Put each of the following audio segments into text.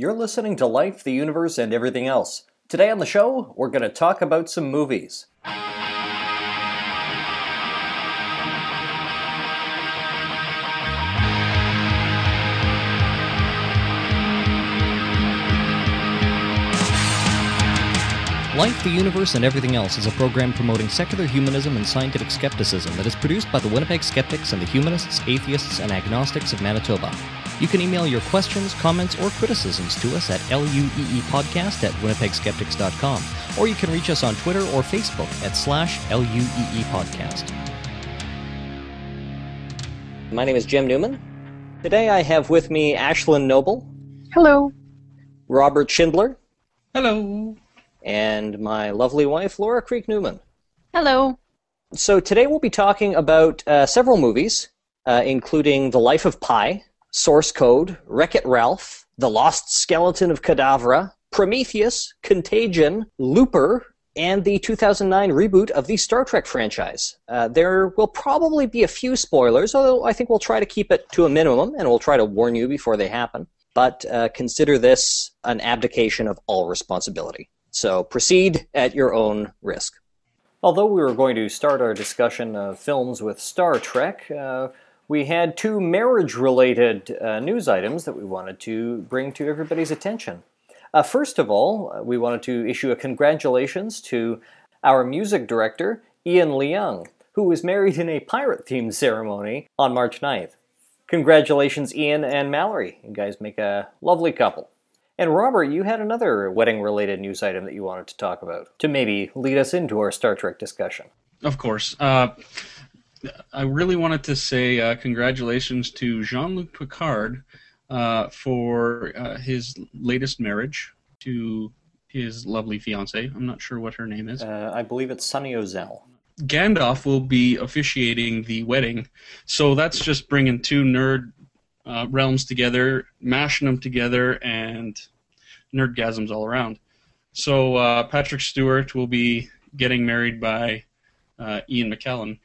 You're listening to Life, the Universe, and Everything Else. Today on the show, we're going to talk about some movies. Life, the Universe, and Everything Else is a program promoting secular humanism and scientific skepticism that is produced by the Winnipeg Skeptics and the Humanists, Atheists, and Agnostics of Manitoba. You can email your questions, comments, or criticisms to us at lueepodcast at winnipegskeptics.com, or you can reach us on Twitter or Facebook at slash lueepodcast. My name is Gem Newman. Today I have with me Ashlyn Noble. Hello. Robert Shindler. Hello and my lovely wife, Laura Creek Newman. Hello. So today we'll be talking about uh, several movies, uh, including The Life of Pi, Source Code, Wreck It Ralph, The Lost Skeleton of Cadavra, Prometheus, Contagion, Looper, and the 2009 reboot of the Star Trek franchise. Uh, there will probably be a few spoilers, although I think we'll try to keep it to a minimum and we'll try to warn you before they happen. But uh, consider this an abdication of all responsibility. So proceed at your own risk. Although we were going to start our discussion of films with Star Trek, uh, we had two marriage related uh, news items that we wanted to bring to everybody's attention. Uh, first of all, uh, we wanted to issue a congratulations to our music director, Ian Leung, who was married in a pirate themed ceremony on March 9th. Congratulations, Ian and Mallory. You guys make a lovely couple. And Robert, you had another wedding related news item that you wanted to talk about to maybe lead us into our Star Trek discussion. Of course. Uh, I really wanted to say uh, congratulations to Jean Luc Picard uh, for uh, his latest marriage to his lovely fiancee. I'm not sure what her name is. Uh, I believe it's Sunny Ozell. Gandalf will be officiating the wedding, so that's just bringing two nerd uh, realms together, mashing them together, and nerdgasms all around. So uh, Patrick Stewart will be getting married by uh, Ian McKellen.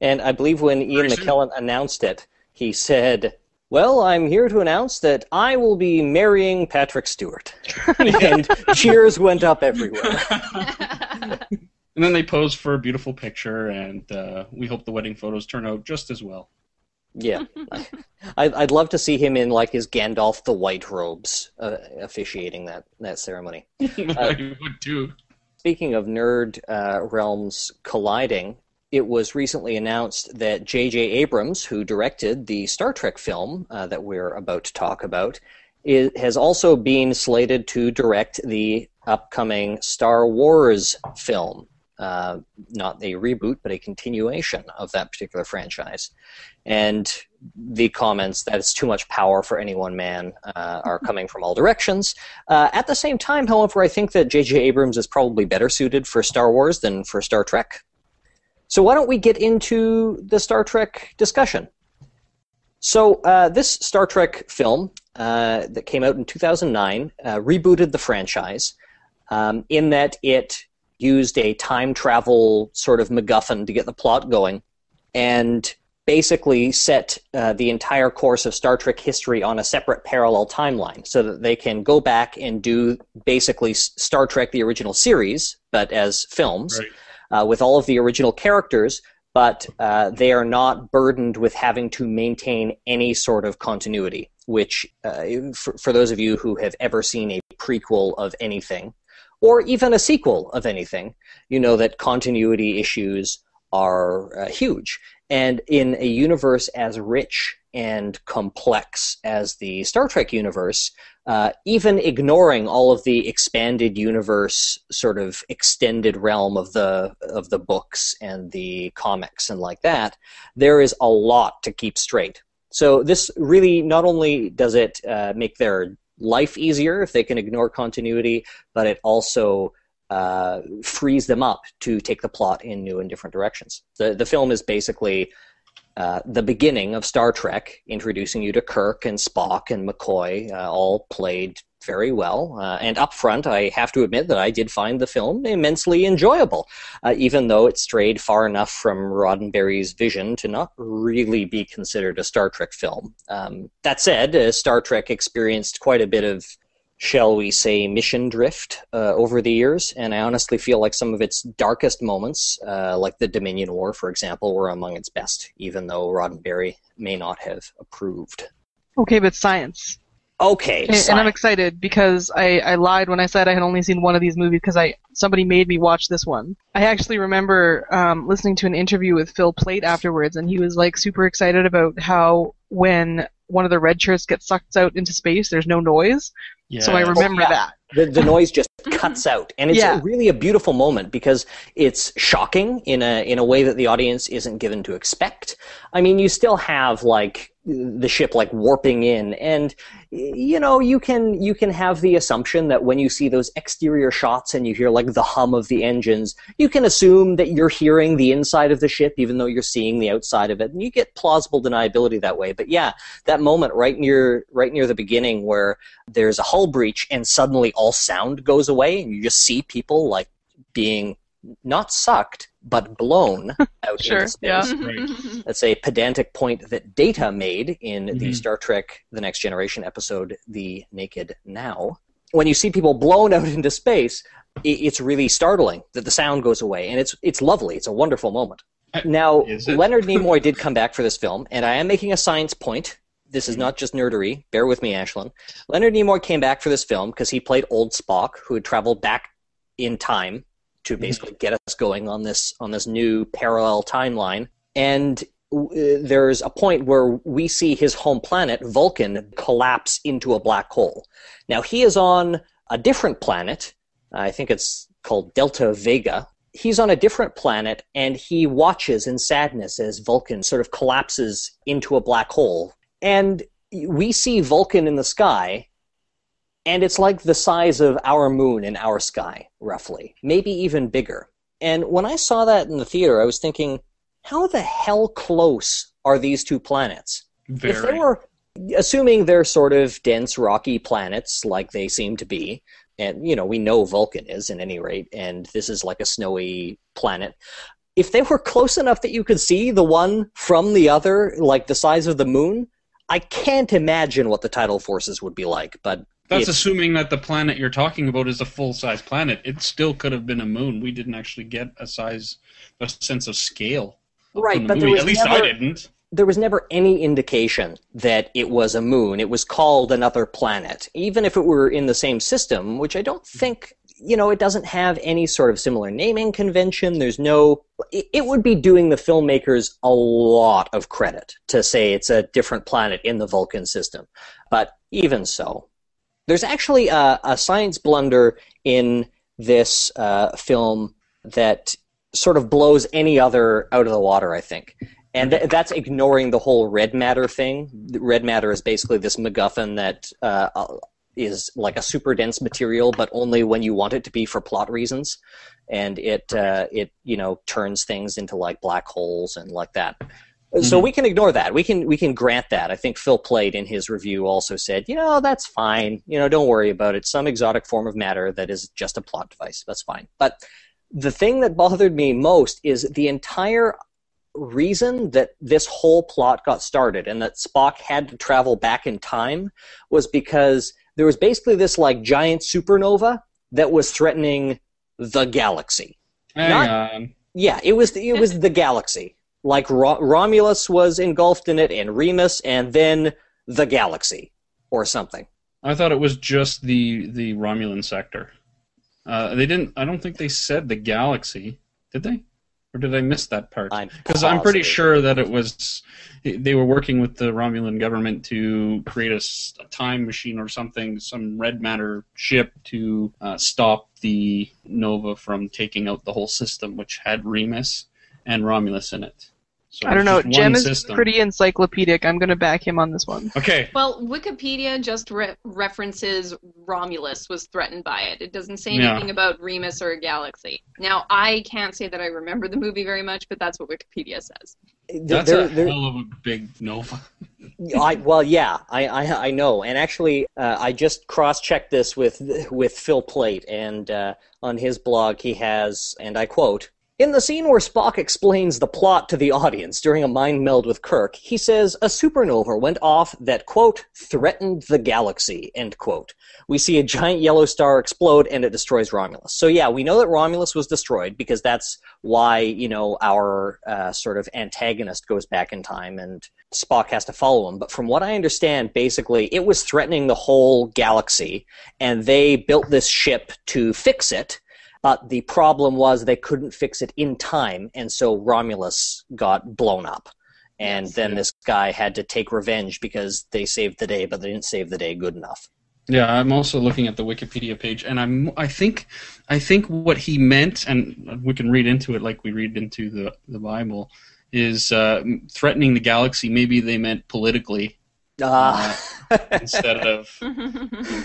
And I believe when Ian McKellen announced it, he said, well, I'm here to announce that I will be marrying Patrick Stewart. and cheers went up everywhere. and then they posed for a beautiful picture, and uh, we hope the wedding photos turn out just as well. Yeah, I'd, I'd love to see him in like his Gandalf the White robes, uh, officiating that that ceremony. Uh, I would too. Speaking of nerd uh, realms colliding, it was recently announced that J.J. Abrams, who directed the Star Trek film uh, that we're about to talk about, is, has also been slated to direct the upcoming Star Wars film uh, not a reboot, but a continuation of that particular franchise. And the comments that it's too much power for any one man uh, are coming from all directions. Uh, at the same time, however, I think that J.J. Abrams is probably better suited for Star Wars than for Star Trek. So why don't we get into the Star Trek discussion? So uh, this Star Trek film uh, that came out in 2009 uh, rebooted the franchise um, in that it used a time travel sort of MacGuffin to get the plot going, and basically set uh, the entire course of Star Trek history on a separate parallel timeline so that they can go back and do basically Star Trek the original series, but as films, right. Uh, with all of the original characters, but uh, they are not burdened with having to maintain any sort of continuity. Which, uh, for, for those of you who have ever seen a prequel of anything, or even a sequel of anything, you know that continuity issues are uh, huge. And in a universe as rich and complex as the Star Trek universe, uh, even ignoring all of the expanded universe sort of extended realm of the of the books and the comics and like that, there is a lot to keep straight. So this really not only does it uh, make their life easier if they can ignore continuity, but it also uh, frees them up to take the plot in new and different directions. The the film is basically uh, the beginning of Star Trek, introducing you to Kirk and Spock and McCoy, uh, all played very well. Uh, and up front, I have to admit that I did find the film immensely enjoyable, uh, even though it strayed far enough from Roddenberry's vision to not really be considered a Star Trek film. Um, that said, uh, Star Trek experienced quite a bit of shall we say, mission drift uh, over the years. And I honestly feel like some of its darkest moments, uh, like the Dominion War, for example, were among its best, even though Roddenberry may not have approved. Okay, but science. Okay, and, and, I'm excited because I, I lied when I said I had only seen one of these movies because I somebody made me watch this one. I actually remember um, listening to an interview with Phil Plait afterwards, and he was like super excited about how when one of the red shirts gets sucked out into space, there's no noise. Yeah. So I remember oh, yeah. that. The, the noise just cuts out, and it's yeah. really a beautiful moment because it's shocking in a in a way that the audience isn't given to expect. I mean, you still have like the ship like warping in and you know you can you can have the assumption that when you see those exterior shots and you hear like the hum of the engines you can assume that you're hearing the inside of the ship even though you're seeing the outside of it and you get plausible deniability that way but yeah that moment right near right near the beginning where there's a hull breach and suddenly all sound goes away and you just see people like being not sucked but blown out sure, into space. Yeah. That's a pedantic point that Data made in mm-hmm. the Star Trek The Next Generation episode, The Naked Now. When you see people blown out into space, it's really startling that the sound goes away, and it's it's lovely. It's a wonderful moment. Now, Leonard Nimoy did come back for this film, and I am making a science point. This is mm-hmm. not just nerdery. Bear with me, Ashlyn. Leonard Nimoy came back for this film because he played old Spock, who had traveled back in time to mm-hmm. basically get us going on this on this new parallel timeline. And uh, there's a point where we see his home planet Vulcan collapse into a black hole. Now he is on a different planet. I think it's called Delta Vega. He's on a different planet and he watches in sadness as Vulcan sort of collapses into a black hole. And we see Vulcan in the sky and it's like the size of our moon in our sky, roughly, maybe even bigger. And when I saw that in the theater, I was thinking, how the hell close are these two planets? Very. If they were, assuming they're sort of dense, rocky planets like they seem to be, and you know we know Vulcan is, at any rate, and this is like a snowy planet. If they were close enough that you could see the one from the other, like the size of the moon, I can't imagine what the tidal forces would be like. But that's assuming that the planet you're talking about is a full size planet. It still could have been a moon. We didn't actually get a size, a sense of scale. Right, but at least never, I didn't. There was never any indication that it was a moon. It was called another planet, even if it were in the same system, which I don't mm-hmm. think. You know, it doesn't have any sort of similar naming convention. There's no. It, would be doing the filmmakers a lot of credit to say it's a different planet in the Vulcan system. But even so, there's actually a, a science blunder in this uh, film that sort of blows any other out of the water, I think. And th- that's ignoring the whole red matter thing. Red matter is basically this MacGuffin that uh, is like a super dense material, but only when you want it to be for plot reasons. And it uh, it you know turns things into like black holes and like that. Mm-hmm. So we can ignore that. We can we can grant that. I think Phil Plait in his review also said, you know, that's fine. You know, don't worry about it. Some exotic form of matter that is just a plot device. That's fine. But the thing that bothered me most is the entire reason that this whole plot got started and that Spock had to travel back in time was because there was basically this like giant supernova that was threatening the galaxy. Hang Not, on. Yeah, it was it was the galaxy like Ro- Romulus was engulfed in it, and Remus, and then the galaxy or something. I thought it was just the the Romulan sector. Uh, they didn't. I don't think they said the galaxy, did they? Or did I miss that part? Because I'm, I'm, pretty sure that it was they were working with the Romulan government to create a, a time machine or something, some red matter ship to uh, stop the Nova from taking out the whole system, which had Remus and Romulus in it. So I don't know. Gem is system. pretty encyclopedic. I'm going to back him on this one. Okay. Well, Wikipedia just re- references Romulus was threatened by it. It doesn't say anything yeah. about Remus or a galaxy. Now, I can't say that I remember the movie very much, but that's what Wikipedia says. That's a hell of a big nova. I, well, yeah, I, I, I know, and actually, uh, I just cross-checked this with with Phil Plait, and uh, on his blog, he has, and I quote In the scene where Spock explains the plot to the audience during a mind meld with Kirk, he says a supernova went off that, quote, threatened the galaxy, end quote. We see a giant yellow star explode and it destroys Romulus. So, yeah, we know that Romulus was destroyed because that's why, you know, our uh, sort of antagonist goes back in time and Spock has to follow him. But from what I understand, basically, it was threatening the whole galaxy and they built this ship to fix it but the problem was they couldn't fix it in time, and so Romulus got blown up. And yes, then yeah. this guy had to take revenge because they saved the day, but they didn't save the day good enough. Yeah, I'm also looking at the Wikipedia page, and I'm I think I think what he meant, and we can read into it like we read into the the Bible, is uh, threatening the galaxy. Maybe they meant politically, uh, instead of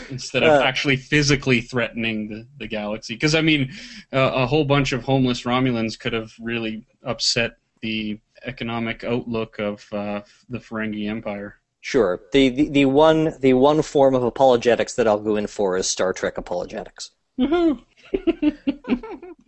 instead of uh, actually physically threatening the, the galaxy. Because I mean, uh, a whole bunch of homeless Romulans could have really upset the economic outlook of uh, the Ferengi Empire. Sure. The, the the one the one form of apologetics that I'll go in for is Star Trek apologetics.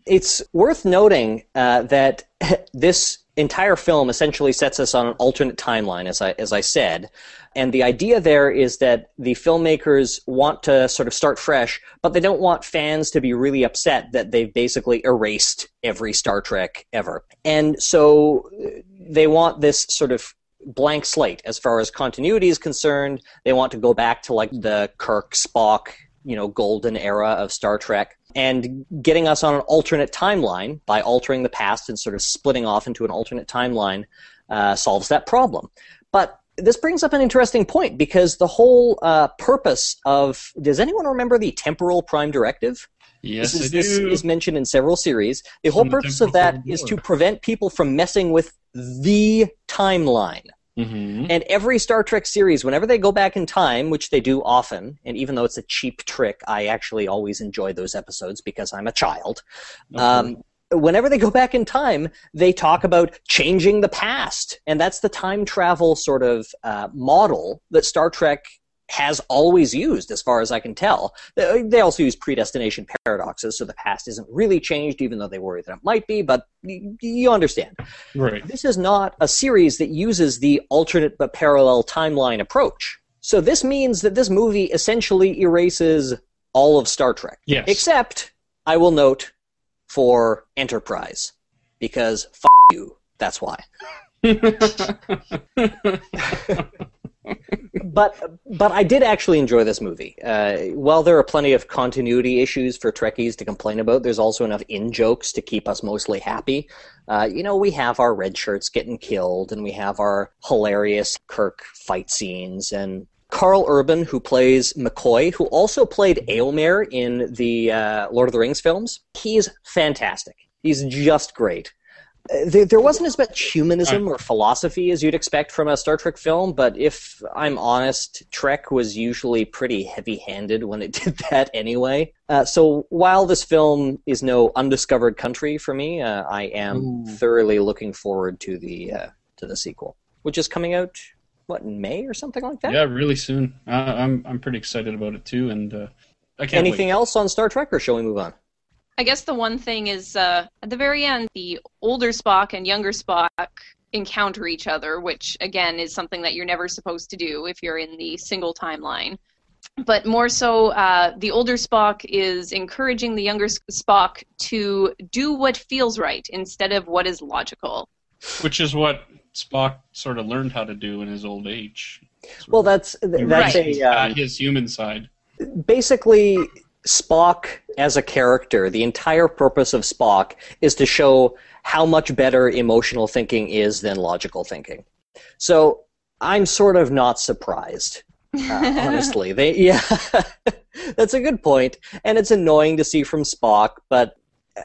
it's worth noting uh, that this entire film essentially sets us on an alternate timeline, as I as I said, and the idea there is that the filmmakers want to sort of start fresh, but they don't want fans to be really upset that they've basically erased every Star Trek ever, and so uh, they want this sort of blank slate as far as continuity is concerned. They want to go back to like the Kirk Spock, you know, golden era of Star Trek and getting us on an alternate timeline by altering the past and sort of splitting off into an alternate timeline uh, solves that problem. But this brings up an interesting point because the whole uh, purpose of does anyone remember the temporal prime directive? Yes, this is, I do. This is mentioned in several series. The whole purpose of that is to prevent people from messing with the timeline. Mm-hmm. And every Star Trek series, whenever they go back in time, which they do often, and even though it's a cheap trick, I actually always enjoy those episodes because I'm a child. Okay. Um, whenever they go back in time, they talk about changing the past. And that's the time travel sort of uh, model that Star Trek has always used, as far as I can tell. They also use predestination paradoxes, so the past isn't really changed, even though they worry that it might be, but you understand. Right. This is not a series that uses the alternate but parallel timeline approach. So this means that this movie essentially erases all of Star Trek. Yes. Except, I will note, for Enterprise. Because f you, that's why. but but I did actually enjoy this movie. Uh, while there are plenty of continuity issues for Trekkies to complain about, there's also enough in jokes to keep us mostly happy. Uh, you know, we have our red shirts getting killed, and we have our hilarious Kirk fight scenes, and Karl Urban, who plays McCoy, who also played Eomer in the uh, Lord of the Rings films. He's fantastic. He's just great there, there wasn't as much humanism or philosophy as you'd expect from a Star Trek film, but if I'm honest, Trek was usually pretty heavy handed when it did that anyway. Uh, so while this film is no undiscovered country for me, uh, I am Ooh. thoroughly looking forward to the uh, to the sequel, which is coming out what in May or something like that. Yeah, really soon. I'm I'm pretty excited about it too, and uh, I can't. Anything wait. else on Star Trek, or shall we move on? I guess the one thing is uh, at the very end, the older Spock and younger Spock encounter each other, which again is something that you're never supposed to do if you're in the single timeline. But more so, uh, the older Spock is encouraging the younger Spock to do what feels right instead of what is logical. Which is what Spock sort of learned how to do in his old age. Well, that's that's right. a uh, his human side. Basically, Spock as a character, the entire purpose of Spock is to show how much better emotional thinking is than logical thinking. So I'm sort of not surprised, uh, honestly. They, yeah, that's a good point, and it's annoying to see from Spock, but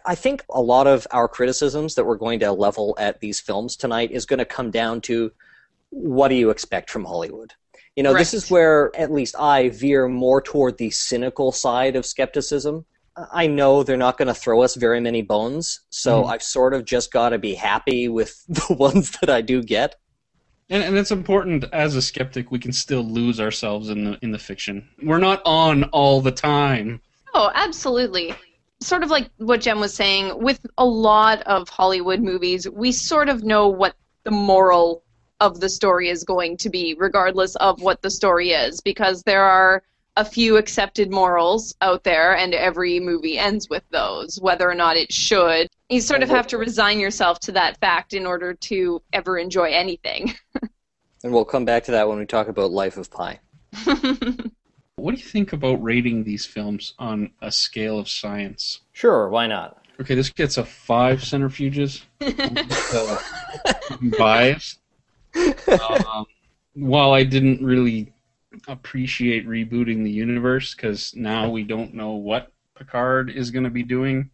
I think a lot of our criticisms that we're going to level at these films tonight is going to come down to what do you expect from Hollywood? You know, right. this is where at least I veer more toward the cynical side of skepticism. I know they're not going to throw us very many bones, so mm. I've sort of just got to be happy with the ones that I do get. And, and it's important as a skeptic, we can still lose ourselves in the in the fiction. We're not on all the time. Oh, absolutely. sort of like what Gem was saying, with a lot of Hollywood movies, we sort of know what the moral of the story is going to be, regardless of what the story is, because there are a few accepted morals out there, and every movie ends with those, whether or not it should. You sort of have to resign yourself to that fact in order to ever enjoy anything. And we'll come back to that when we talk about Life of Pi. What do you think about rating these films on a scale of science? Sure, why not? Okay, this gets a five centrifuges. uh, biased. Um, while I didn't really appreciate rebooting the universe because now we don't know what Picard is going to be doing,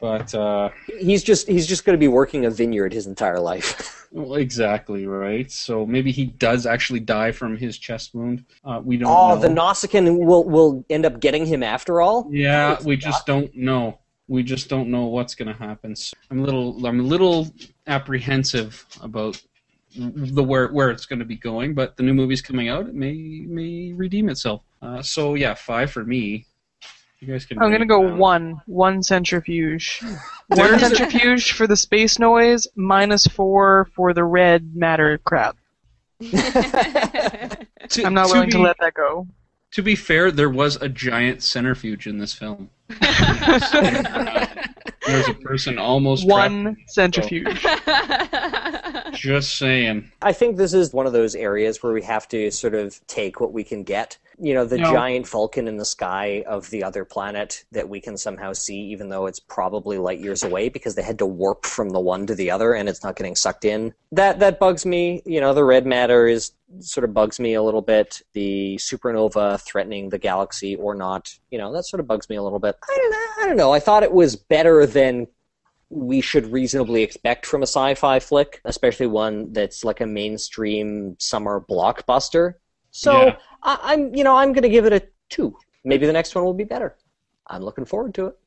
but uh, He's just he's just going to be working a vineyard his entire life. well, exactly right. So maybe he does actually die from his chest wound. Uh, we don't oh, know. the Nausicaan will will end up getting him after all. Yeah, we just don't know. We just don't know what's going to happen. So I'm a little, I'm a little apprehensive about the where where it's going to be going. But the new movie's coming out. It may may redeem itself. Uh, so yeah, five for me. You guys can. I'm gonna go down. one, one centrifuge. One centrifuge for the space noise, minus four for the red matter crap. To, I'm not to willing be, to let that go. To be fair, there was a giant centrifuge in this film. There's a person almost trapped. One centrifuge. Just saying. I think this is one of those areas where we have to sort of take what we can get. You know, the No. giant Vulcan in the sky of the other planet that we can somehow see, even though it's probably light years away because they had to warp from the one to the other and it's not getting sucked in. That that bugs me. You know, the red matter is sort of bugs me a little bit. The supernova threatening the galaxy or not, you know, that sort of bugs me a little bit. I don't know. I don't know. I thought it was better than we should reasonably expect from a sci-fi flick, especially one that's like a mainstream summer blockbuster. So Yeah. I, I'm, you know, I'm going to give it a two. Maybe the next one will be better. I'm looking forward to it.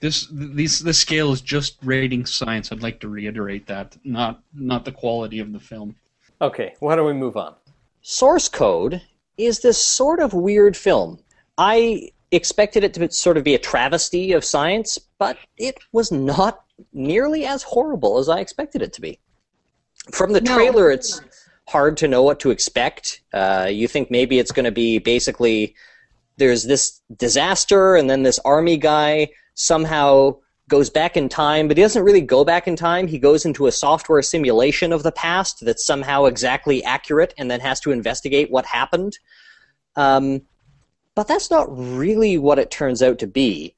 This these this scale is just rating science. I'd like to reiterate that, not not the quality of the film. Okay, why don't we move on? Source Code is this sort of weird film. I expected it to sort of be a travesty of science, but it was not nearly as horrible as I expected it to be. From the No. trailer, it's hard to know what to expect. Uh, you think maybe it's going to be basically there's this disaster, and then this army guy somehow goes back in time, but he doesn't really go back in time. He goes into a software simulation of the past that's somehow exactly accurate and then has to investigate what happened. Um, but that's not really what it turns out to be.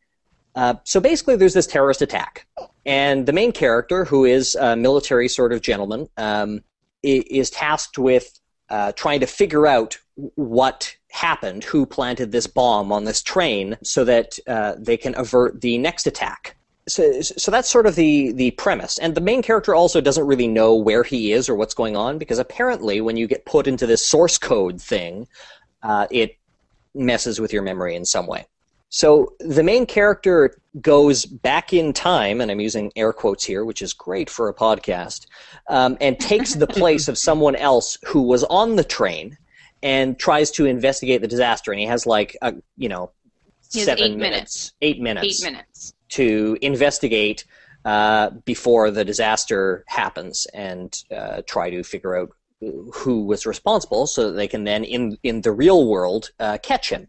Uh, so basically, there's this terrorist attack, and the main character, who is a military sort of gentleman, um, is tasked with uh, trying to figure out what happened, who planted this bomb on this train, so that uh, they can avert the next attack. So, so that's sort of the the premise, and the main character also doesn't really know where he is or what's going on because apparently, when you get put into this source code thing, uh, it messes with your memory in some way. So the main character goes back in time, and I'm using air quotes here, which is great for a podcast, um, and takes the place of someone else who was on the train and tries to investigate the disaster. And he has like, a, you know, seven eight minutes. Eight minutes. Eight minutes. To investigate uh, before the disaster happens and uh, try to figure out who was responsible so that they can then, in, in the real world, uh, catch him.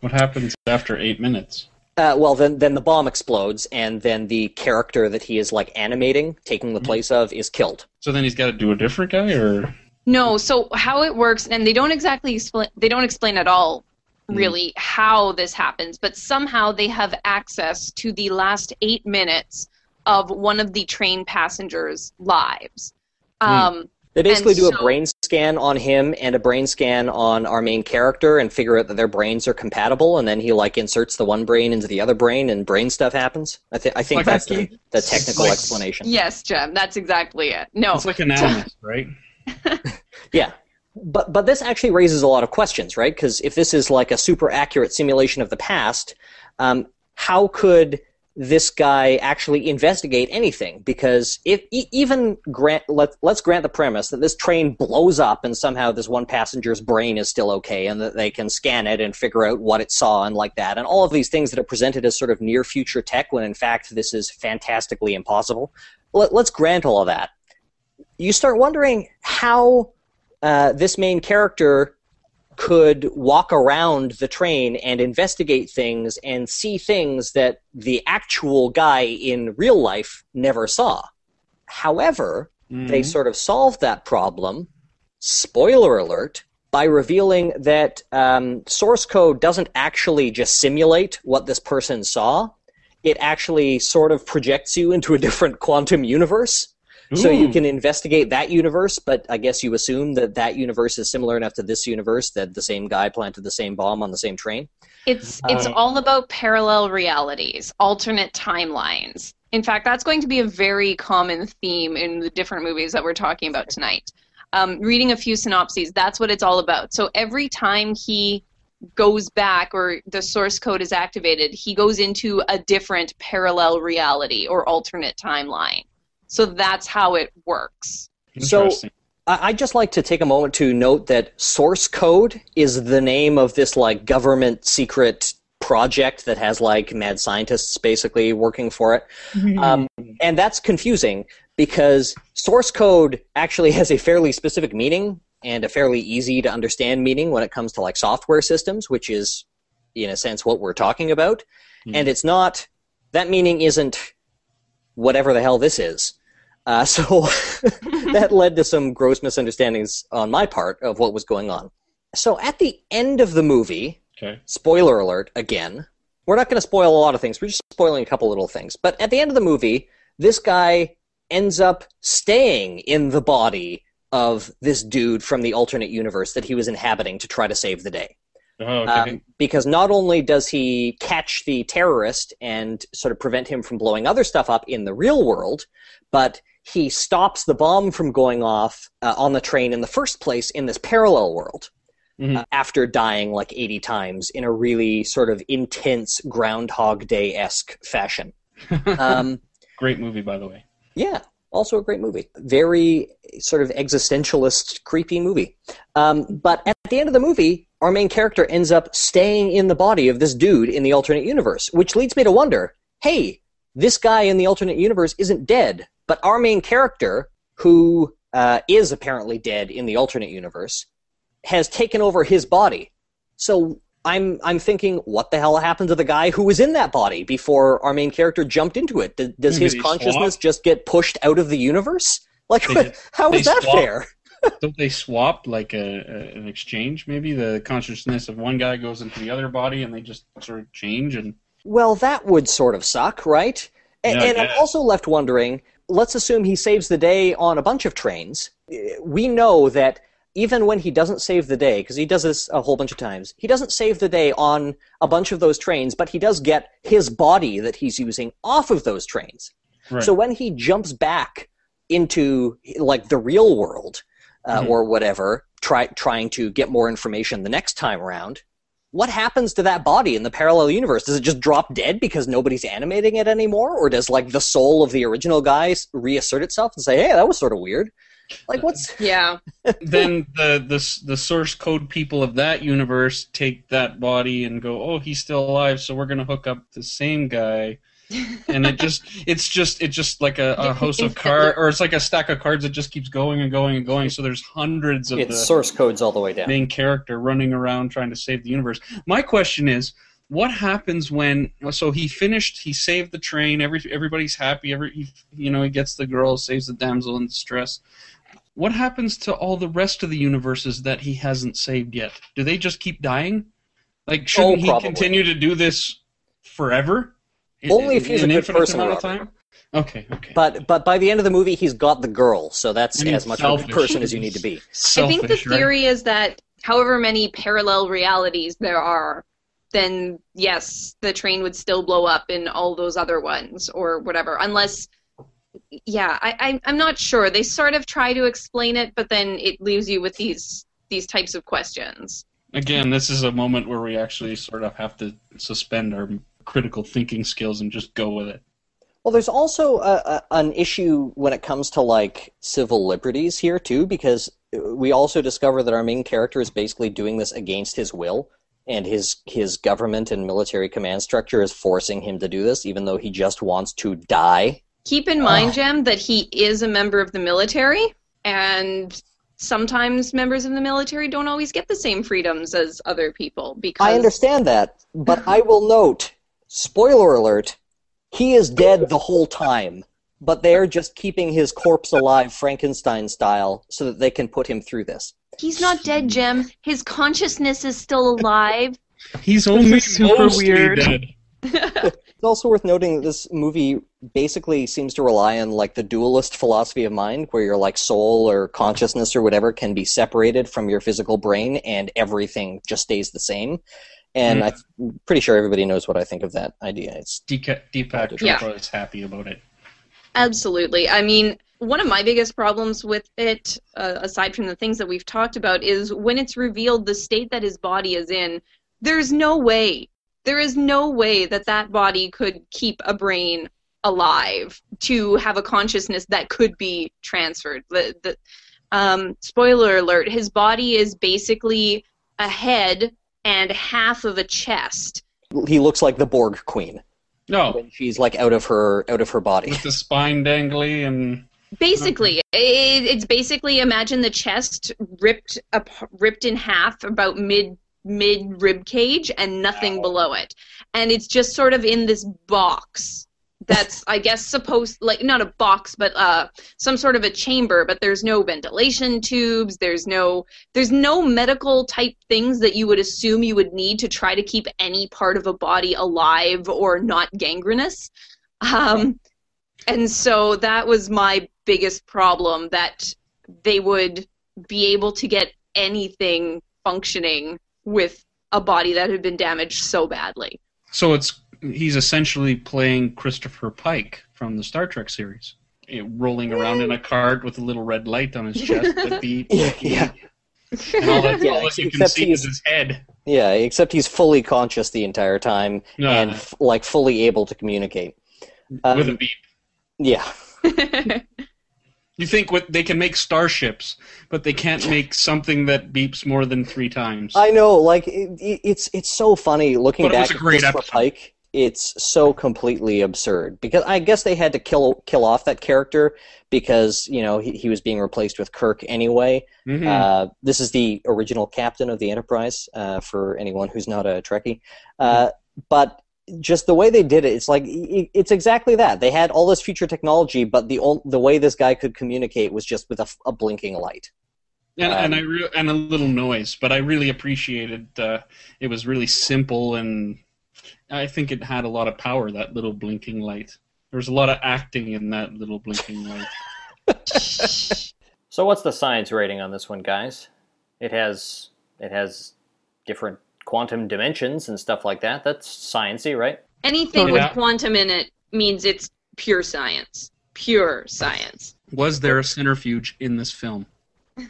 What happens after eight minutes? Uh, well, then then the bomb explodes, and then the character that he is like animating, taking the place of, is killed. So then he's got to do a different guy, or No, so how it works, and they don't exactly explain. They don't explain at all, really, how this happens. But somehow they have access to the last eight minutes of one of the train passengers' lives. Um, They basically And do a brain scan on him and a brain scan on our main character, and figure out that their brains are compatible, and then he like inserts the one brain into the other brain, and brain stuff happens. I, th- I think Like that's the, the technical Like- explanation. yes, Gem, that's exactly it. No, it's like an animus, right? Yeah. But but this actually raises a lot of questions, right? Because if this is like a super accurate simulation of the past, um, how could this guy actually investigate anything because if even grant let, let's grant the premise that this train blows up and somehow this one passenger's brain is still okay and that they can scan it and figure out what it saw and like that and all of these things that are presented as sort of near future tech when in fact this is fantastically impossible let, let's grant all of that. You start wondering how uh, this main character could walk around the train and investigate things and see things that the actual guy in real life never saw. However, Mm-hmm. they sort of solved that problem, spoiler alert, by revealing that um, source code doesn't actually just simulate what this person saw. It actually sort of projects you into a different quantum universe. So you can investigate that universe, but I guess you assume that that universe is similar enough to this universe that the same guy planted the same bomb on the same train. It's it's Uh, all about parallel realities, alternate timelines. In fact, that's going to be a very common theme in the different movies that we're talking about tonight. Um, reading a few synopses, that's what it's all about. So every time he goes back or the source code is activated, he goes into a different parallel reality or alternate timeline. So that's how it works. So- I- I'd just like to take a moment to note that source code is the name of this like government secret project that has like mad scientists basically working for it. Um, and that's confusing because source code actually has a fairly specific meaning and a fairly easy to understand meaning when it comes to like software systems, which is in a sense what we're talking about. And it's not that meaning isn't whatever the hell this is. Uh, so that led to some gross misunderstandings on my part of what was going on. So at the end of the movie, okay. spoiler alert again. We're not going to spoil a lot of things. We're just spoiling a couple little things. But at the end of the movie, this guy ends up staying in the body of this dude from the alternate universe that he was inhabiting to try to save the day. Oh, okay. Um, because not only does he catch the terrorist and sort of prevent him from blowing other stuff up in the real world, but he stops the bomb from going off uh, on the train in the first place in this parallel world Mhm. uh, after dying like 80 times in a really sort of intense Groundhog Day esque fashion. Um, Great movie, by the way. yeah, also a great movie. Very sort of existentialist, creepy movie. Um, but at the end of the movie, our main character ends up staying in the body of this dude in the alternate universe, which leads me to wonder hey, this guy in the alternate universe isn't dead, but our main character, who uh, is apparently dead in the alternate universe, has taken over his body. So I'm I'm thinking, what the hell happened to the guy who was in that body before our main character jumped into it? Does, does his consciousness swapped? just get pushed out of the universe? Like, They what, did- how that swapped. fair? Don't they swap like a, a an exchange? Maybe the consciousness of one guy goes into the other body, and they just sort of change. And Well, that would sort of suck, right? A- Yeah, and I'm also left wondering. Let's assume he saves the day on a bunch of trains. We know that even when he doesn't save the day, because he does this a whole bunch of times, he doesn't save the day on a bunch of those trains, but he does get his body that he's using off of those trains. right. So when he jumps back into like the real world uh, Mhm. or whatever, try, trying to get more information the next time around, what happens to that body in the parallel universe? Does it just drop dead because nobody's animating it anymore, or does like the soul of the original guy reassert itself and say, "Hey, that was sort of weird"? Like what's uh, Yeah. then the, the the source code people of that universe take that body and go, oh, he's still alive, so we're gonna hook up the same guy. And it just it's just it's just like a, a house of cards or it's like a stack of cards that just keeps going and going and going. So there's hundreds of the source codes all the way down? main character running around trying to save the universe. My question is what happens when so he finished he saved the train every everybody's happy every he, you know he gets the girl saves the damsel in distress. What happens to all the rest of the universes that he hasn't saved yet? Do they just keep dying? Like shouldn't oh, he Oh, probably. continue to do this forever? In- Only if he's an a good person, amount of time okay okay But but by the end of the movie, he's got the girl, so that's I mean, as much of a good person as you need to be. I think the right? theory is that however many parallel realities there are, then yes, the train would still blow up in all those other ones or whatever. Unless, yeah, I, I I'm not sure. They sort of try to explain it, but then it leaves you with these these types of questions. Again, this is a moment where we actually sort of have to suspend our critical thinking skills and just go with it. Well, there's also a, a, an issue when it comes to like civil liberties here too, because we also discover that our main character is basically doing this against his will, and his his government and military command structure is forcing him to do this, even though he just wants to die. Keep in mind, Gem, that he is a member of the military, and sometimes members of the military don't always get the same freedoms as other people. Because I understand that, but I will note, spoiler alert, he is dead the whole time. But they're just keeping his corpse alive, Frankenstein style, so that they can put him through this. he's not dead, Gem. His consciousness is still alive. He's only super weird. dead. It's also worth noting that this movie basically seems to rely on like the dualist philosophy of mind, where your like soul or consciousness or whatever can be separated from your physical brain, and everything just stays the same. And Mm. I'm pretty sure everybody knows what I think of that idea. It's Deepak, Deepak Yeah. Chopra is happy about it. Absolutely. I mean, one of my biggest problems with it, uh, aside from the things that we've talked about, is when it's revealed the state that his body is in, there's no way, there is no way that that body could keep a brain alive to have a consciousness that could be transferred. The, the, um, spoiler alert, his body is basically a head and half of a chest. he looks like the Borg Queen No, when she's like out of her out of her body. with the spine dangly and Basically, it, it's basically imagine the chest ripped up, ripped in half about mid mid rib cage and nothing Ow. below it, and it's just sort of in this box that's I guess supposed like not a box but uh some sort of a chamber, but there's no ventilation tubes, there's no there's no medical type things that you would assume you would need to try to keep any part of a body alive or not gangrenous. Um, and so that was my biggest problem that they would be able to get anything functioning with a body that had been damaged so badly. so it's he's essentially playing Christopher Pike from the Star Trek series, rolling around in a cart with a little red light on his chest that beep, Yeah, yeah. and all that, Yeah, all that you can except see he's- is his head. Yeah, except he's fully conscious the entire time No, and f- like fully able to communicate. Um, with a beep. Yeah, You think what they can make starships, but they can't make something that beeps more than three times. I know. Like it, it- it's it's so funny looking But it was back a at great Christopher episode. Pike. It's so completely absurd because I guess they had to kill kill off that character because you know he, he was being replaced with Kirk anyway. Mhm. Uh, this is the original captain of the Enterprise uh, for anyone who's not a Trekkie. Uh, but just the way they did it, it's like it's exactly that. They had all this future technology, but the ol- the way this guy could communicate was just with a blinking light. and, and um, I re- and a little noise, but I really appreciated. Uh, it was really simple, and I think it had a lot of power. That little blinking light. There was a lot of acting in that little blinking light. So what's the science rating on this one, guys? It has it has different quantum dimensions and stuff like that. That's sciency, right? Anything Yeah. with quantum in it means it's pure science. Pure science. Was there a centrifuge in this film?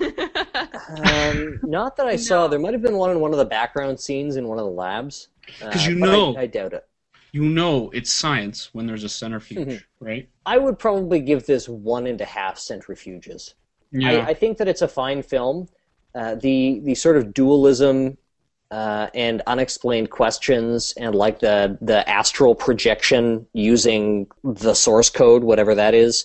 Um, not that I saw. There might have been one in one of the background scenes in one of the labs. 'Cause Uh, you but I- know- I, doubt it. You know it's science when there's a centrifuge, Mhm. right? I would probably give this one and a half centrifuges. Yeah. I, I think that it's a fine film. Uh, the the sort of dualism uh, and unexplained questions, and like the the astral projection using the source code, whatever that is,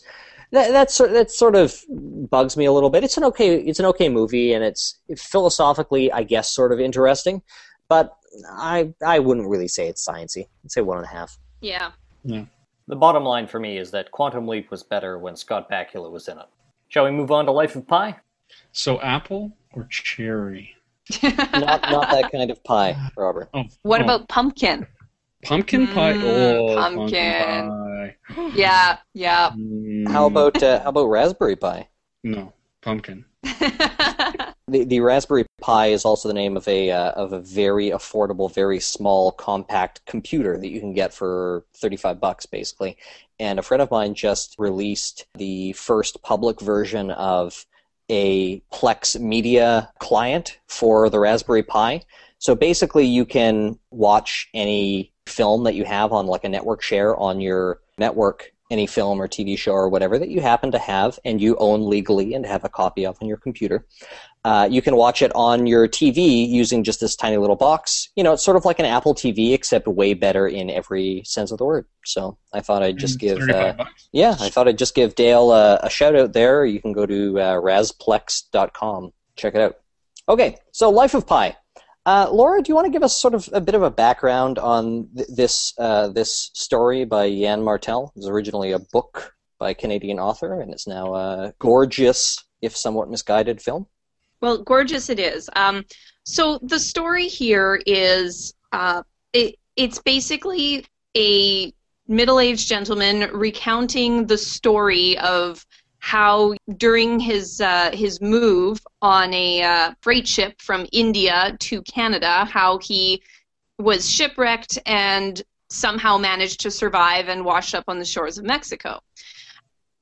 that that's that sort of bugs me a little bit. It's an okay it's an okay movie, and it's philosophically, I guess, sort of interesting, but I I wouldn't really say it's sciencey. I'd say one and a half. Yeah. Yeah. The bottom line for me is that Quantum Leap was better when Scott Bakula was in it. Shall we move on to Life of Pi? so apple or cherry? Not not that kind of pie, Robert. Oh, What oh, about pumpkin? pumpkin pie? Mm, oh, pumpkin. pie. Yeah, yeah. Mm, How about uh, how about Raspberry pie? no pumpkin? The, the Raspberry Pi is also the name of a uh, of a very affordable, very small, compact computer that you can get for thirty five bucks, basically. And a friend of mine just released the first public version of a Plex Media client for the Raspberry Pi. So basically, you can watch any film that you have on like a network share on your network, any film or TV show or whatever that you happen to have and you own legally and have a copy of on your computer. Uh, you can watch it on your TV using just this tiny little box. You know, it's sort of like an Apple TV, except way better in every sense of the word. So I thought I'd just give, uh, yeah, I thought I'd just give Dale a, a shout out there. You can go to uh, rasplex.com, check it out. Okay, so Life of Pi. Uh, Laura, do you want to give us sort of a bit of a background on th- this uh, this story by Yann Martel? It was originally a book by a Canadian author, and it's now a gorgeous, if somewhat misguided, film. Well, gorgeous it is. Um, so the story here is uh, it, it's basically a middle-aged gentleman recounting the story of how during his uh, his move on a uh, freight ship from India to Canada, how he was shipwrecked and somehow managed to survive and wash up on the shores of Mexico.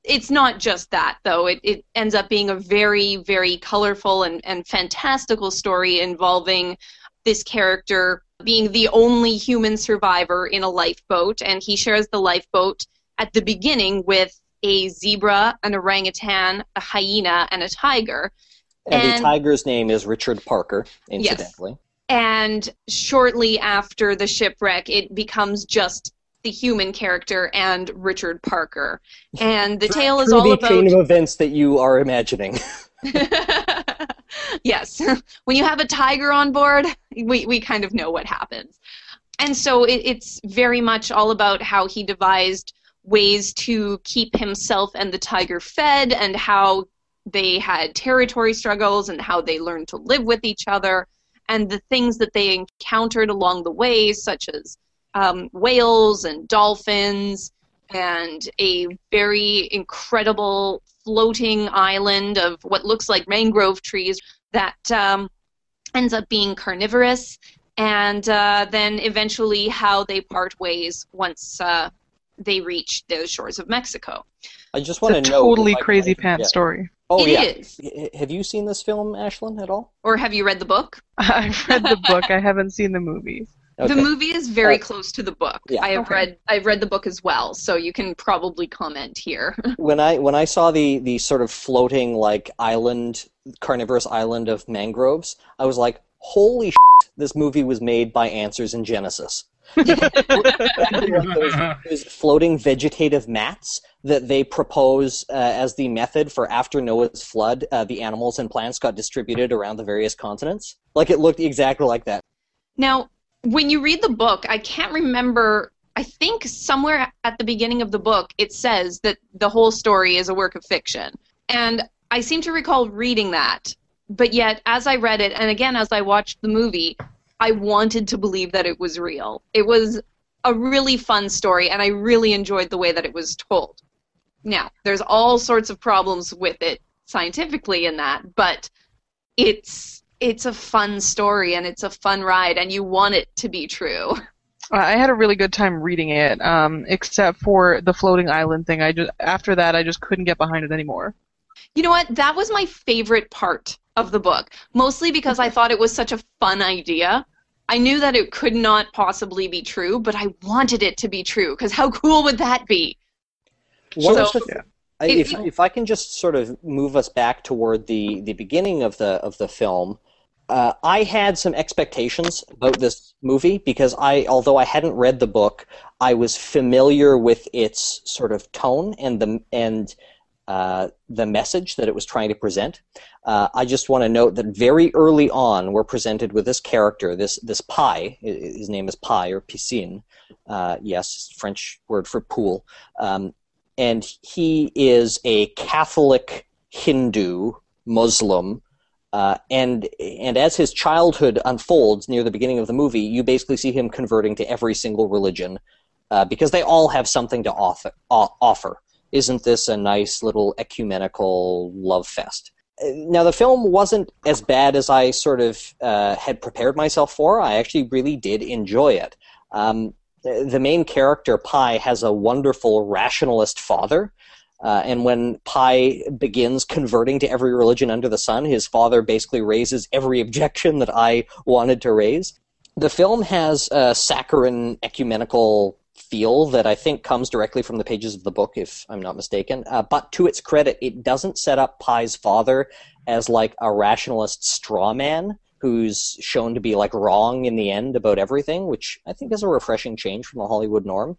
It's not just that though. It, it ends up being a very very colorful and, and fantastical story involving this character being the only human survivor in a lifeboat and he shares the lifeboat at the beginning with a zebra an orangutan a hyena and a tiger and, and the tiger's name is richard parker incidentally yes. and shortly after the shipwreck it becomes just the human character and Richard Parker. And the tale is all about the about chain of events that you are imagining. yes. When you have a tiger on board, we, we kind of know what happens. And so it, it's very much all about how he devised ways to keep himself and the tiger fed and how they had territory struggles and how they learned to live with each other and the things that they encountered along the way, such as um, whales and dolphins and a very incredible floating island of what looks like mangrove trees that um, ends up being carnivorous, and uh, then eventually how they part ways once uh, they reach those shores of Mexico. I just want to know. Totally crazy pants yeah. story. Oh, it yeah. is. Have you seen this film, Ashlyn, at all? Or have you read the book? I've read the book. I haven't seen the movie. Okay. The movie is very uh, close to the book. Yeah. I have okay. read I've read the book as well, so you can probably comment here. when I when I saw the the sort of floating like island carnivorous island of mangroves, I was like, "Holy shit, this movie was made by Answers in Genesis." Those, floating vegetative mats that they propose uh, as the method for after Noah's flood, uh, the animals and plants got distributed around the various continents. Like it looked exactly like that. Now, when you read the book, I can't remember. I think somewhere at the beginning of the book it says that the whole story is a work of fiction. And I seem to recall reading that. But yet, as I read it, and again as I watched the movie, I wanted to believe that it was real. It was a really fun story, and I really enjoyed the way that it was told. Now, there's all sorts of problems with it scientifically in that, but it's it's a fun story and it's a fun ride and you want it to be true. I had a really good time reading it, um, except for the floating island thing. I just after that I just couldn't get behind it anymore. You know what? That was my favorite part of the book, mostly because I thought it was such a fun idea. I knew that it could not possibly be true, but I wanted it to be true because how cool would that be? so, the, if, if I can just sort of move us back toward the, the beginning of the of the film, uh, I had some expectations about this movie because I, although I hadn't read the book, I was familiar with its sort of tone and the and uh, the message that it was trying to present. Uh, I just want to note that very early on, we're presented with this character, this this Pi. His name is Pi or Piscine. Uh, yes, French word for pool. Um, and he is a Catholic Hindu Muslim uh, and and as his childhood unfolds near the beginning of the movie, you basically see him converting to every single religion uh, because they all have something to offer, offer. Isn't this a nice little ecumenical love fest? Uh, now the film wasn't as bad as I sort of uh, had prepared myself for. I actually really did enjoy it. Um, the main character Pi has a wonderful rationalist father uh, and when Pi begins converting to every religion under the sun, his father basically raises every objection that I wanted to raise. The film has a saccharine ecumenical feel that I think comes directly from the pages of the book, if I'm not mistaken. Uh, but to its credit, it doesn't set up Pi's father as like a rationalist straw man who's shown to be like wrong in the end about everything, which I think is a refreshing change from the Hollywood norm.